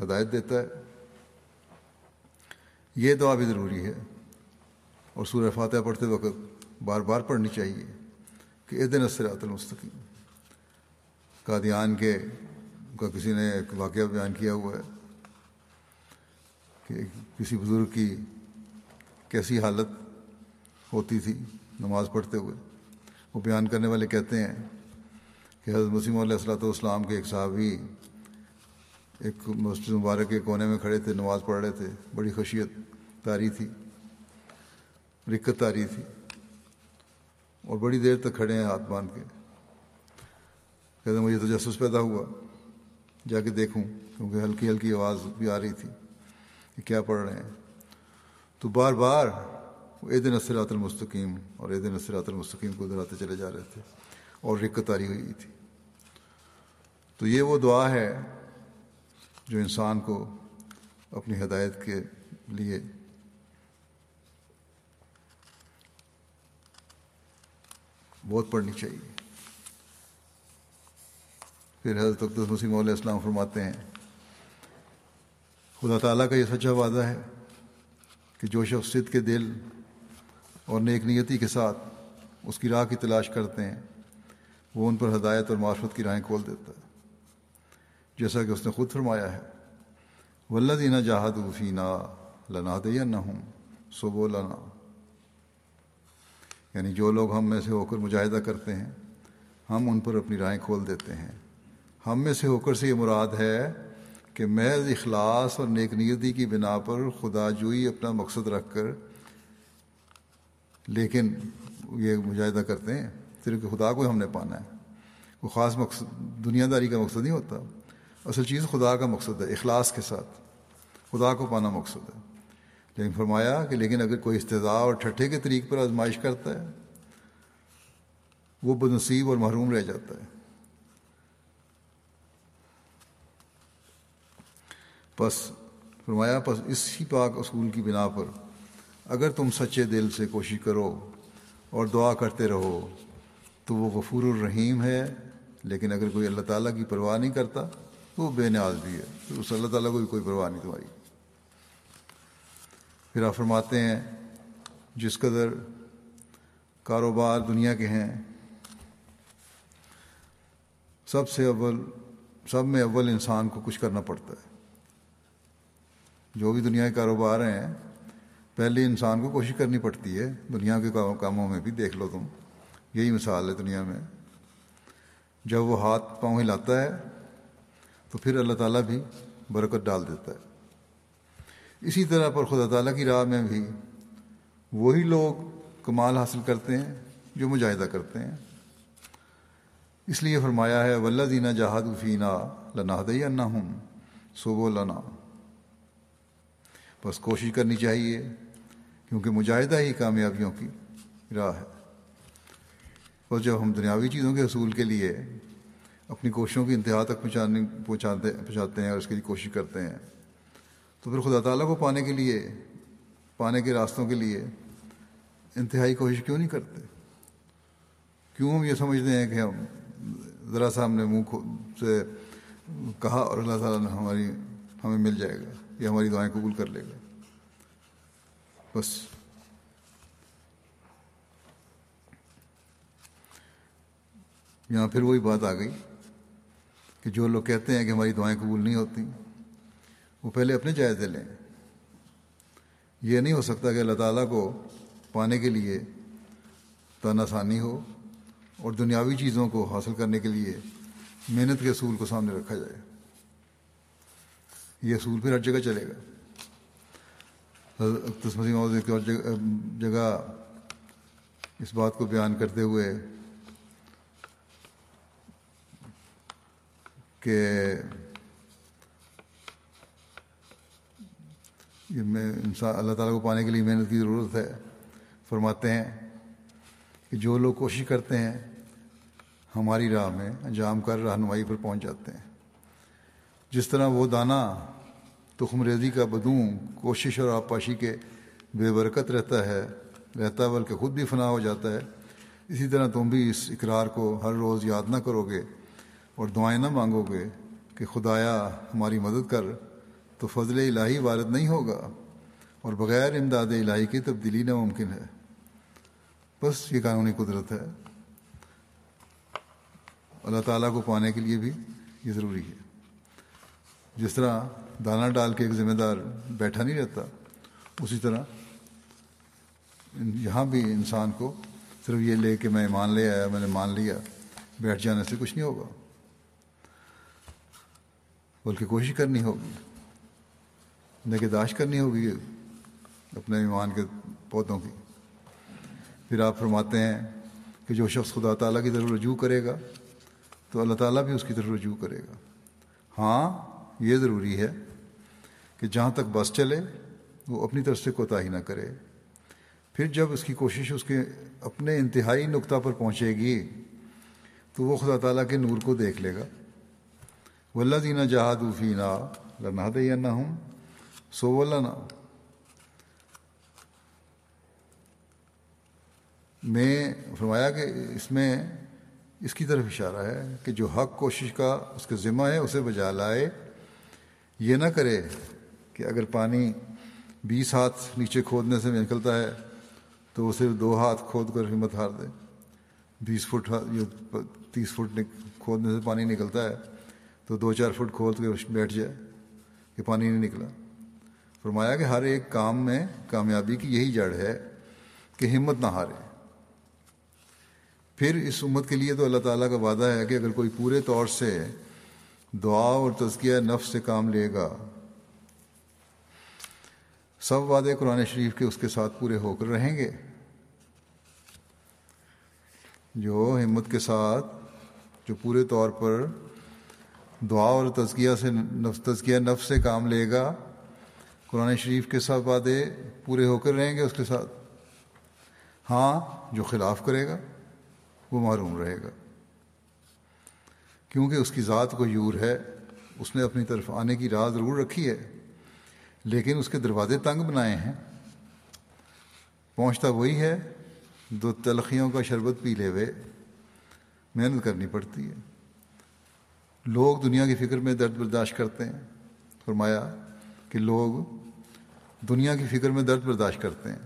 ہدایت دیتا ہے، یہ دعا بھی ضروری ہے۔ اور سورہ فاتحہ پڑھتے وقت بار بار پڑھنی چاہیے کہ اے دن اسرات المستقیم۔ قادیان کے کا کسی نے ایک واقعہ بیان کیا ہوا ہے۔ کہ کسی بزرگ کی کیسی حالت ہوتی تھی نماز پڑھتے ہوئے۔ وہ بیان کرنے والے کہتے ہیں کہ حضرت مسیم علیہ السلاۃ والسلام کے ایک صحابی ایک مسجد مبارک کے کونے میں کھڑے تھے، نماز پڑھ رہے تھے۔ بڑی خشیت تاری تھی، رکت تاری تھی اور بڑی دیر تک کھڑے ہیں ہاتھ باندھ کے۔ کہتے ہیں، مجھے تجسس پیدا ہوا، جا کے دیکھوں، کیونکہ ہلکی ہلکی آواز بھی آ رہی تھی۔ کہ کیا پڑھ رہے ہیں؟ تو بار بار اے دن اسرات المستقیم اور اے دن اسرات المستقیم کو دہراتے چلے جا رہے تھے اور رکت آری ہوئی تھی۔ تو یہ وہ دعا ہے جو انسان کو اپنی ہدایت کے لیے بہت پڑھنی چاہیے۔ پھر حضرت اقدس مسیم علیہ السلام فرماتے ہیں خدا تعالیٰ کا یہ سچا وعدہ ہے کہ جو شخص صد کے دل اور نیک نیتی کے ساتھ اس کی راہ کی تلاش کرتے ہیں، وہ ان پر ہدایت اور معاشرت کی راہیں کھول دیتا ہے۔ جیسا کہ اس نے خود فرمایا ہے ولدینہ جہاد وفینہ لنا دیا نہ ہوں سو بولانا یعنی جو لوگ ہم میں سے ہو کر مجاہدہ کرتے ہیں، ہم ان پر اپنی رائے کھول دیتے ہیں۔ ہم میں سے ہو کر سے یہ مراد ہے کہ محض اخلاص اور نیک نیتی کی بنا پر خدا جوئی اپنا مقصد رکھ کر، لیکن یہ مجاہدہ کرتے ہیں، صرف کہ خدا کو ہم نے پانا ہے۔ وہ خاص مقصد دنیا داری کا مقصد نہیں ہوتا۔ اصل چیز خدا کا مقصد ہے، اخلاص کے ساتھ۔ خدا کو پانا مقصد ہے۔ لیکن فرمایا کہ لیکن اگر کوئی استضاء اور ٹھٹھے کے طریق پر آزمائش کرتا ہے، وہ بنصیب اور محروم رہ جاتا ہے۔ بس، فرمایا پس اسی پاک اصول کی بنا پر۔ اگر تم سچے دل سے کوشش کرو اور دعا کرتے رہو، تو وہ غفور الرحیم ہے۔ لیکن اگر کوئی اللہ تعالیٰ کی پرواہ نہیں کرتا، تو وہ بے نیاز بھی ہے۔ تو اس اللہ تعالیٰ کو بھی کوئی پرواہ نہیں تمہاری۔ پھر آپ فرماتے ہیں، جس قدر کاروبار دنیا کے ہیں، سب سے اول سب میں اول انسان کو کچھ کرنا پڑتا ہے۔ جو بھی دنیا کے کاروبار ہیں پہلے انسان کو کوشش کرنی پڑتی ہے، دنیا کے کاموں میں بھی دیکھ لو تم۔ یہی مثال ہے دنیا میں۔ جب وہ ہاتھ پاؤں ہلاتا ہے، تو پھر اللہ تعالیٰ بھی برکت ڈال دیتا ہے۔ اسی طرح پر خدا تعالیٰ کی راہ میں بھی وہی لوگ کمال حاصل کرتے ہیں جو مجاہدہ کرتے ہیں۔ اس لیے فرمایا ہے ولہ دینا جہاد فینا لنا دئی ہوں صوب لنا بس کوشش کرنی چاہیے، کیونکہ مجاہدہ ہی کامیابیوں کی راہ ہے۔ اور جب ہم دنیاوی چیزوں کے حصول کے لیے اپنی کوششوں کی انتہا تک پہنچانے، پہنچاتے پہنچاتے ہیں اور اس کے لیے کوشش کرتے ہیں، تو پھر خدا تعالیٰ کو پانے کے لیے، پانے کے راستوں کے لیے انتہائی کوشش کیوں نہیں کرتے؟ کیوں ہم یہ سمجھتے ہیں کہ ہم ذرا سا ہم نے منہ سے کہا اور اللہ تعالیٰ نے ہماری ہمیں مل جائے گا، یہ ہماری دعائیں قبول کر لے گا۔ بس۔ یہاں پھر وہی بات آ گئی کہ جو لوگ کہتے ہیں کہ ہماری دعائیں قبول نہیں ہوتی، وہ پہلے اپنے جائزے لیں۔ یہ نہیں ہو سکتا کہ اللہ تعالیٰ کو پانے کے لیے تن آسانی ہو اور دنیاوی چیزوں کو حاصل کرنے کے لیے محنت کے اصول کو سامنے رکھا جائے۔ یہ اصول پھر ہر جگہ چلے گا۔ ایک اور جگہ اس بات کو بیان کرتے ہوئے کہ میں انسان اللہ تعالیٰ کو پانے کے لیے محنت کی ضرورت ہے۔ فرماتے ہیں کہ جو لوگ کوشش کرتے ہیں، ہماری راہ میں انجام کر رہنمائی پر پہنچ جاتے ہیں۔ جس طرح وہ دانہ تخم ریزی کا بدوں، کوشش اور آپاشی کے بے برکت رہتا ہے، رہتا بلکہ خود بھی فنا ہو جاتا ہے۔ اسی طرح تم بھی اس اقرار کو ہر روز یاد نہ کرو گے اور دعائیں نہ مانگو گے کہ خدایا ہماری مدد کر، تو فضل الہی وارد نہیں ہوگا اور بغیر امداد الہی کی تبدیلی ناممکن ہے۔ بس یہ قانونی قدرت ہے۔ اللہ تعالیٰ کو پانے کے لیے بھی یہ ضروری ہے۔ جس طرح دانہ ڈال کے ایک ذمہ دار بیٹھا نہیں رہتا، اسی طرح یہاں بھی انسان کو صرف یہ لے کے میں مان لے آیا، میں نے مان لیا، بیٹھ جانے سے کچھ نہیں ہوگا، بلکہ کوشش کرنی ہوگی، نگہداشت کرنی ہوگی اپنے ایمان کے پودوں کی۔ پھر آپ فرماتے ہیں کہ جو شخص خدا تعالیٰ کی طرف رجوع کرے گا، تو اللہ تعالیٰ بھی اس کی طرف رجوع کرے گا۔ ہاں یہ ضروری ہے کہ جہاں تک بس چلے، وہ اپنی طرف سے کوتاہی نہ کرے۔ پھر جب اس کی کوشش اس کے اپنے انتہائی نقطہ پر پہنچے گی، تو وہ خدا تعالیٰ کے نور کو دیکھ لے گا۔ و اللہ دینا جہاد فینا لنا۔ دینا ہوں سو ولنا میں فرمایا کہ اس میں اس کی طرف اشارہ ہے کہ جو حق کوشش کا اس کا ذمہ ہے، اسے بجا لائے۔ یہ نہ کرے کہ اگر پانی بیس ہاتھ نیچے کھودنے سے نکلتا ہے تو وہ صرف دو ہاتھ کھود کر ہمت ہار دے۔ بیس فٹ تیس فٹ کھودنے سے پانی نکلتا ہے تو دو چار فٹ کھود کے بیٹھ جائے کہ پانی نہیں نکلا۔ فرمایا کہ ہر ایک کام میں کامیابی کی یہی جڑ ہے کہ ہمت نہ ہارے۔ پھر اس امت کے لیے تو اللہ تعالیٰ کا وعدہ ہے کہ اگر کوئی پورے طور سے دعا اور تزکیہ نفس سے کام لے گا۔ سب وعدے قرآن شریف کے اس کے ساتھ پورے ہو کر رہیں گے۔ جو ہمت کے ساتھ، جو پورے طور پر دعا اور تزکیہ سے تزکیہ نفس سے کام لے گا، قرآن شریف کے ساتھ وعدے پورے ہو کر رہیں گے اس کے ساتھ۔ ہاں جو خلاف کرے گا، وہ معروم رہے گا۔ کیونکہ اس کی ذات کو یور ہے، اس نے اپنی طرف آنے کی راہ ضرور رکھی ہے، لیکن اس کے دروازے تنگ بنائے ہیں۔ پہنچتا وہی ہے دو تلخیوں کا شربت پی لے ہوئے، محنت کرنی پڑتی ہے۔ لوگ دنیا کی فکر میں درد برداشت کرتے ہیں۔ فرمایا کہ لوگ دنیا کی فکر میں درد برداشت کرتے ہیں،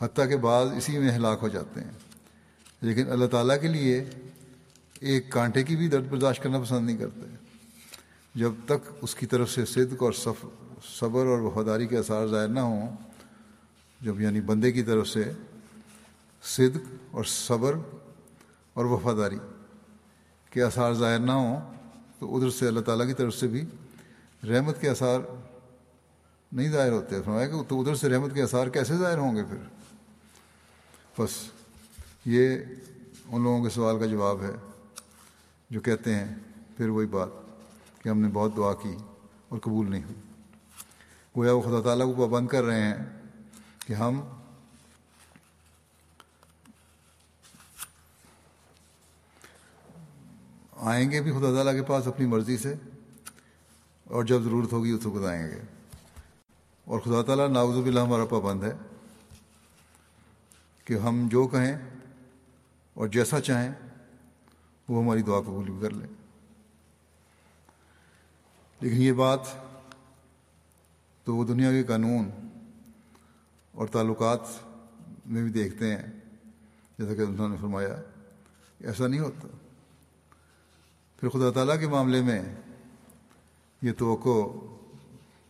حتیٰ کہ بعض اسی میں ہلاک ہو جاتے ہیں۔ لیکن اللہ تعالیٰ کے لیے ایک کانٹے کی بھی درد برداشت کرنا پسند نہیں کرتے۔ جب تک اس کی طرف سے صدق اور صف، صبر اور وفاداری کے اثار ظاہر نہ ہوں، جب یعنی بندے کی طرف سے صدق اور صبر اور وفاداری کے اثار ظاہر نہ ہوں، تو ادھر سے اللہ تعالیٰ کی طرف سے بھی رحمت کے اثار نہیں ظاہر ہوتے۔ فرمایا کہ تو ادھر سے رحمت کے اثار کیسے ظاہر ہوں گے پھر؟ بس یہ ان لوگوں کے سوال کا جواب ہے۔ جو کہتے ہیں، پھر وہی بات کہ ہم نے بہت دعا کی اور قبول نہیں ہوئی۔ گویا وہ خدا تعالیٰ کو پابند کر رہے ہیں کہ ہم آئیں گے بھی خدا تعالیٰ کے پاس اپنی مرضی سے اور جب ضرورت ہوگی اس وقت آئیں گے۔ اور خدا تعالیٰ ناوز باللہ ہمارا پابند ہے کہ ہم جو کہیں اور جیسا چاہیں وہ ہماری دعا قبول بھی کر لیں۔ لیکن یہ بات تو وہ دنیا کے قانون اور تعلقات میں بھی دیکھتے ہیں۔ جیسا کہ انہوں نے فرمایا ایسا نہیں ہوتا۔ پھر خدا تعالیٰ کے معاملے میں یہ توقع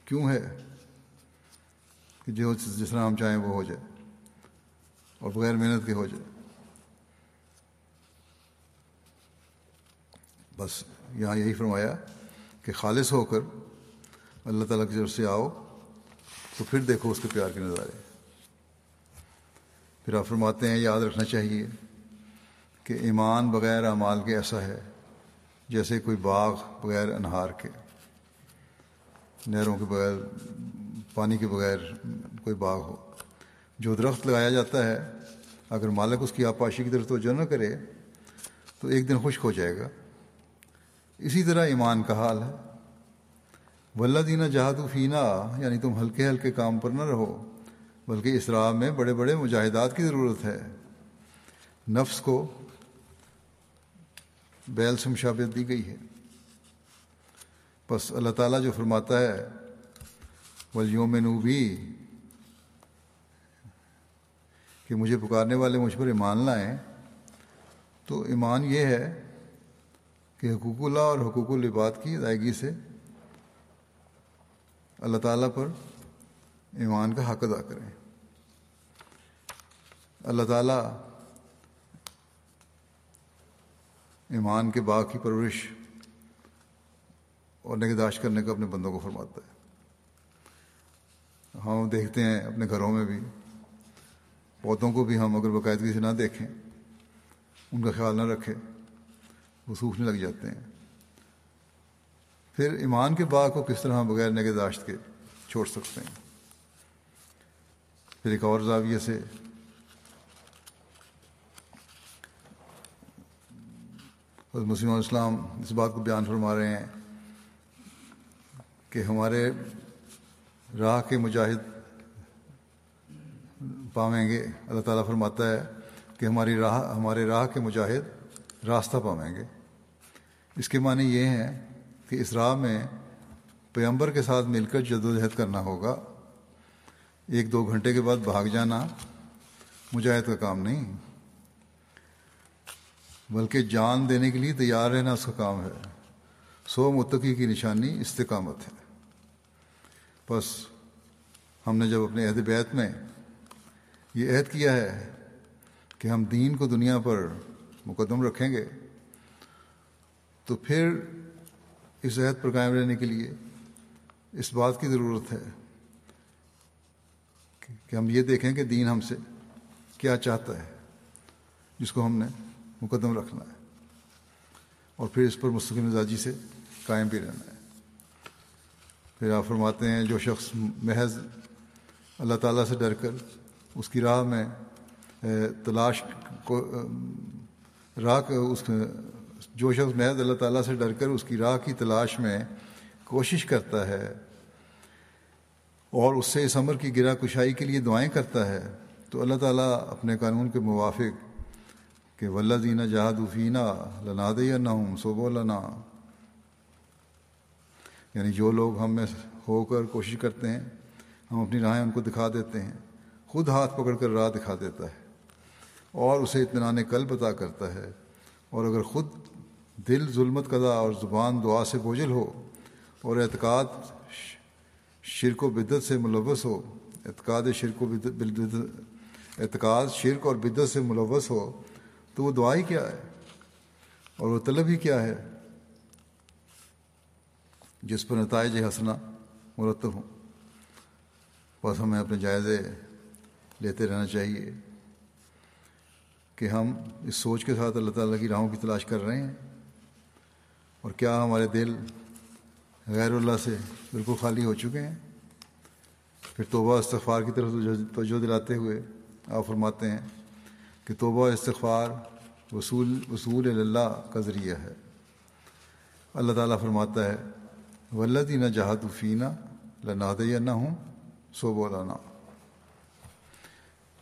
کیوں ہے کہ جو جس طرح ہم چاہیں وہ ہو جائے اور بغیر محنت کے ہو جائے؟ بس یہاں یہی فرمایا کہ خالص ہو کر اللہ تعالیٰ کی طرف سے آؤ تو پھر دیکھو اس کے پیار کے نظارے۔ پھر آپ فرماتے ہیں، یاد رکھنا چاہیے کہ ایمان بغیر اعمال کے ایسا ہے جیسے کوئی باغ بغیر انہار کے، نہروں کے بغیر، پانی کے بغیر کوئی باغ ہو۔ جو درخت لگایا جاتا ہے، اگر مالک اس کی آپاشی کی طرف توجہ نہ کرے تو ایک دن خشک ہو جائے گا۔ اسی طرح ایمان کا حال ہے۔ ولہ دینا جہاد فینا یعنی تم ہلکے ہلکے کام پر نہ رہو، بلکہ اسرا میں بڑے بڑے مجاہدات کی ضرورت ہے۔ نفس کو بیل سے مشابت دی گئی ہے۔ بس اللہ تعالیٰ جو فرماتا ہے ولیوم نو بھی کہ مجھے پکارنے والے مجھ پر ایمان لائیں، تو ایمان یہ ہے کہ حقوق اللہ اور حقوق العباد کی ادائیگی سے اللہ تعالیٰ پر ایمان کا حق ادا کریں۔ اللہ تعالیٰ ایمان کے باغ کی پرورش اور نگہداشت کرنے کا اپنے بندوں کو فرماتا ہے۔ ہم دیکھتے ہیں اپنے گھروں میں بھی، پودوں کو بھی ہم اگر باقاعدگی سے نہ دیکھیں، ان کا خیال نہ رکھیں۔ وہ سوکھنے لگ جاتے ہیں۔ پھر ایمان کے باغ کو کس طرح ہم بغیر نگہداشت کے چھوڑ سکتے ہیں؟ پھر ایک اور زاویے سے۔ حضرت مسلم اسلام اس بات کو بیان فرما رہے ہیں کہ ہمارے راہ کے مجاہد پاویں گے۔ اللہ تعالیٰ فرماتا ہے کہ ہماری راہ، ہمارے راہ کے مجاہد راستہ پاویں گے۔ اس کے معنی یہ ہیں کہ اس راہ میں پیمبر کے ساتھ مل کر جد و جہد کرنا ہوگا۔ ایک دو گھنٹے کے بعد بھاگ جانا مجاہد کا کام نہیں۔ بلکہ جان دینے کے لیے تیار رہنا اس کا کام ہے۔ سو متقی کی نشانی استقامت ہے۔ بس ہم نے جب اپنے عہد بیت میں یہ عہد کیا ہے کہ ہم دین کو دنیا پر مقدم رکھیں گے تو پھر اس عہد پر قائم رہنے کے لیے اس بات کی ضرورت ہے کہ ہم یہ دیکھیں کہ دین ہم سے کیا چاہتا ہے، جس کو ہم نے مقدم رکھنا ہے، اور پھر اس پر مستقل مزاجی سے قائم بھی رہنا ہے۔ پھر آپ فرماتے ہیں، جو شخص محض اللہ تعالیٰ سے ڈر کر اس کی راہ میں تلاش کو راہ اس جو شخص محض اللہ تعالیٰ سے ڈر کر اس کی راہ کی تلاش میں کوشش کرتا ہے اور اس سے اس عمر کی گرا کشائی کے لیے دعائیں کرتا ہے، تو اللہ تعالیٰ اپنے قانون کے موافق کہ ولہ دینا جہاد فینا لنا دیا نہ ہوں سو بولنا یعنی جو لوگ ہم میں ہو کر کوشش کرتے ہیں، ہم اپنی راہیں ان کو دکھا دیتے ہیں، خود ہاتھ پکڑ کر راہ دکھا دیتا ہے اور اسے اطمینان قلب عطا کرتا ہے۔ اور اگر خود دل ظلمت قدا اور زبان دعا سے بوجھل ہو اور اعتقاد شرک و بدت سے ملوث ہو، اعتقاد شرک و بدت اعتقاد شرک اور بدت سے ملوث ہو، تو وہ دعا ہی کیا ہے؟ اور وہ طلب ہی کیا ہے؟ جس پر نتائج حسنا مرتب ہوں۔ بس ہمیں اپنے جائزے لیتے رہنا چاہیے کہ ہم اس سوچ کے ساتھ اللہ تعالیٰ کی راہوں کی تلاش کر رہے ہیں۔ اور کیا ہمارے دل غیر اللہ سے بالکل خالی ہو چکے ہیں؟ پھر توبہ استغفار کی طرف توجہ دلاتے ہوئے آپ فرماتے ہیں کہ توبہ استغفار وصول وصول اللہ کا ذریعہ ہے۔ اللہ تعالیٰ فرماتا ہے ولدی نہ جہاد فینہ لناد یا نہ ہوں سو بولانا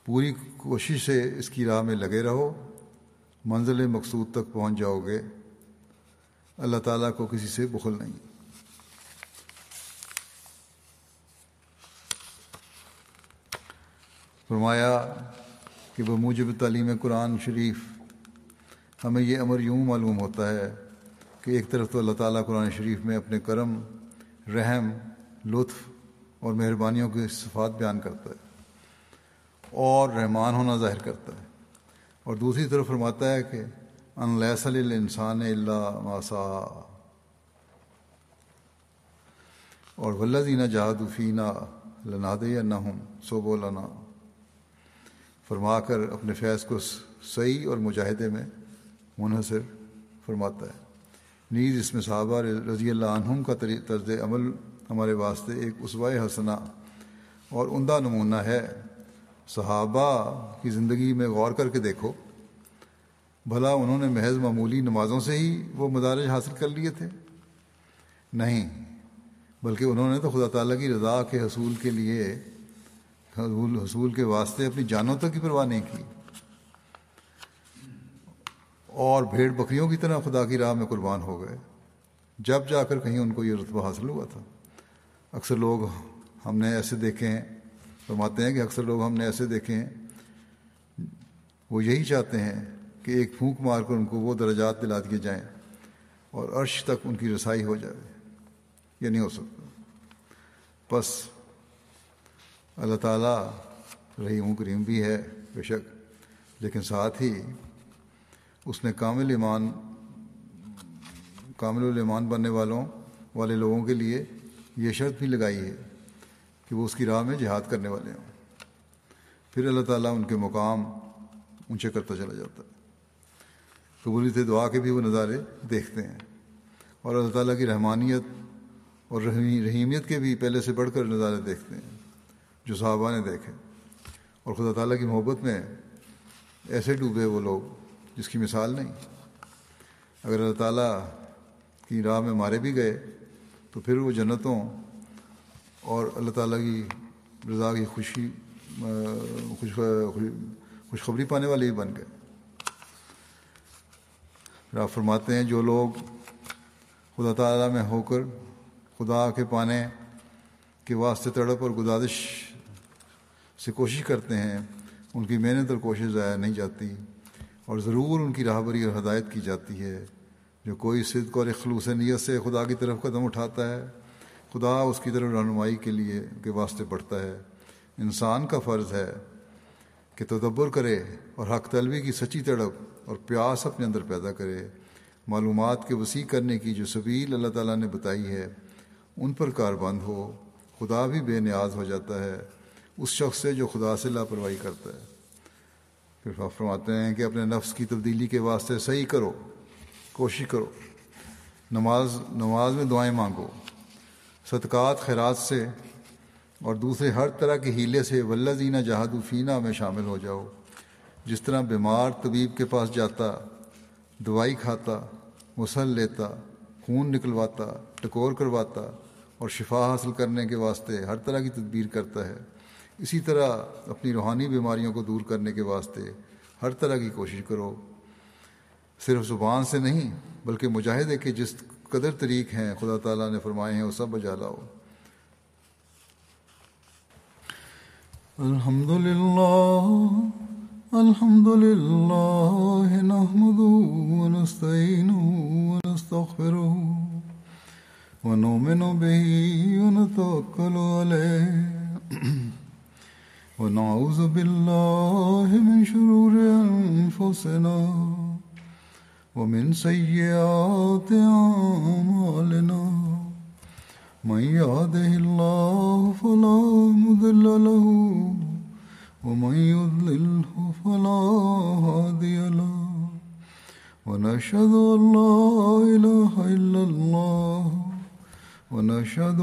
پوری کوشش سے اس کی راہ میں لگے رہو، منزل مقصود تک پہنچ جاؤ گے۔ اللہ تعالیٰ کو کسی سے بخل نہیں۔ فرمایا کہ وہ موجب تعلیم قرآن شریف، ہمیں یہ امر یوں معلوم ہوتا ہے کہ ایک طرف تو اللہ تعالیٰ قرآن شریف میں اپنے کرم، رحم، لطف اور مہربانیوں کے صفات بیان کرتا ہے اور رحمان ہونا ظاہر کرتا ہے۔ اور دوسری طرف فرماتا ہے کہ ان لسل انسان اللہ ماسا اور ولدینہ جہادفینہ لناد نہ ہوں سو بولانا فرما کر اپنے فیض کو صحیح اور مجاہدے میں منحصر فرماتا ہے. نیز اس میں صحابہ رضی اللہ عنہم کا طرز عمل ہمارے واسطے ایک اسوائے حسنہ اور عمدہ نمونہ ہے۔ صحابہ کی زندگی میں غور کر کے دیکھو۔ بھلا انہوں نے محض معمولی نمازوں سے ہی وہ مدارج حاصل کر لیے تھے؟ نہیں، بلکہ انہوں نے تو خدا تعالیٰ کی رضا کے حصول کے لیے حصول کے واسطے اپنی جانوں تک کی پرواہ نہیں کی۔ اور بھیڑ بکریوں کی طرح خدا کی راہ میں قربان ہو گئے۔ جب جا کر کہیں ان کو یہ رتبہ حاصل ہوا تھا۔ اکثر لوگ ہم نے ایسے دیکھے ہیں فرماتے ہیں کہ اکثر لوگ ہم نے ایسے دیکھے ہیں وہ یہی چاہتے ہیں کہ ایک پھونک مار کر ان کو وہ درجات دلا دیے جائیں اور عرش تک ان کی رسائی ہو جائے، یہ نہیں ہو سکتا۔ بس اللہ تعالیٰ رحیم کریم بھی ہے، بے شک، لیکن ساتھ ہی اس نے کامل ایمان، کامل الایمان بننے والوں، والے لوگوں کے لیے یہ شرط بھی لگائی ہے کہ وہ اس کی راہ میں جہاد کرنے والے ہوں۔ پھر اللہ تعالیٰ ان کے مقام اونچے کرتا چلا جاتا ہے۔ قبولیت دعا کے بھی وہ نظارے دیکھتے ہیں۔ اور اللہ تعالیٰ کی رحمانیت اور رحیمیت کے بھی پہلے سے بڑھ کر نظارے دیکھتے ہیں، جو صحابہ نے دیکھے۔ اور خدا تعالیٰ کی محبت میں ایسے ڈوبے وہ لوگ جس کی مثال نہیں۔ اگر اللہ تعالیٰ کی راہ میں مارے بھی گئے، تو پھر وہ جنتوں اور اللہ تعالیٰ کی رضا کی خوشی خوش خوشخبری پانے والے ہی بن گئے۔ پھر آپ فرماتے ہیں، جو لوگ خدا تعالیٰ میں ہو کر خدا کے پانے کے واسطے تڑپ اور گزارش سے کوشش کرتے ہیں، ان کی محنت اور کوشش ضائع نہیں جاتی اور ضرور ان کی راہبری اور ہدایت کی جاتی ہے۔ جو کوئی صدق اور خلوص نیت سے خدا کی طرف قدم اٹھاتا ہے، خدا اس کی طرف رہنمائی کے لیے کے واسطے بڑھتا ہے۔ انسان کا فرض ہے کہ تدبر کرے اور حق طلبی کی سچی تڑپ اور پیاس اپنے اندر پیدا کرے۔ معلومات کے وسیع کرنے کی جو سبیل اللہ تعالیٰ نے بتائی ہے، ان پر کار بند ہو، خدا بھی بے نیاز ہو جاتا ہے۔ اس شخص سے جو خدا سے لاپرواہی کرتا ہے۔ پھر فرماتے ہیں کہ اپنے نفس کی تبدیلی کے واسطے صحیح کرو، کوشش کرو۔ نماز نماز میں دعائیں مانگو۔ صدقات خیرات سے اور دوسرے ہر طرح کے ہیلے سے ولزینہ جہاد فینہ میں شامل ہو جاؤ۔ جس طرح بیمار طبیب کے پاس جاتا، دوائی کھاتا مسل لیتا، خون نکلواتا، ٹکور کرواتا اور شفا حاصل کرنے کے واسطے ہر طرح کی تدبیر کرتا ہے، اسی طرح اپنی روحانی بیماریوں کو دور کرنے کے واسطے ہر طرح کی کوشش کرو۔ صرف زبان سے نہیں، بلکہ مجاہدے کے جس قدر طریق ہیں، خدا تعالیٰ نے فرمائے ہیں، وہ سب بجا لاؤ۔ الحمد لله الحمد لله نحمده ونستعينه ونستغفره ونؤمن به ونتوكل عليه ونعوذ بالله من شرور أنفسنا ومن سيئات ونشهد أن لا إله إلا الله ونشهد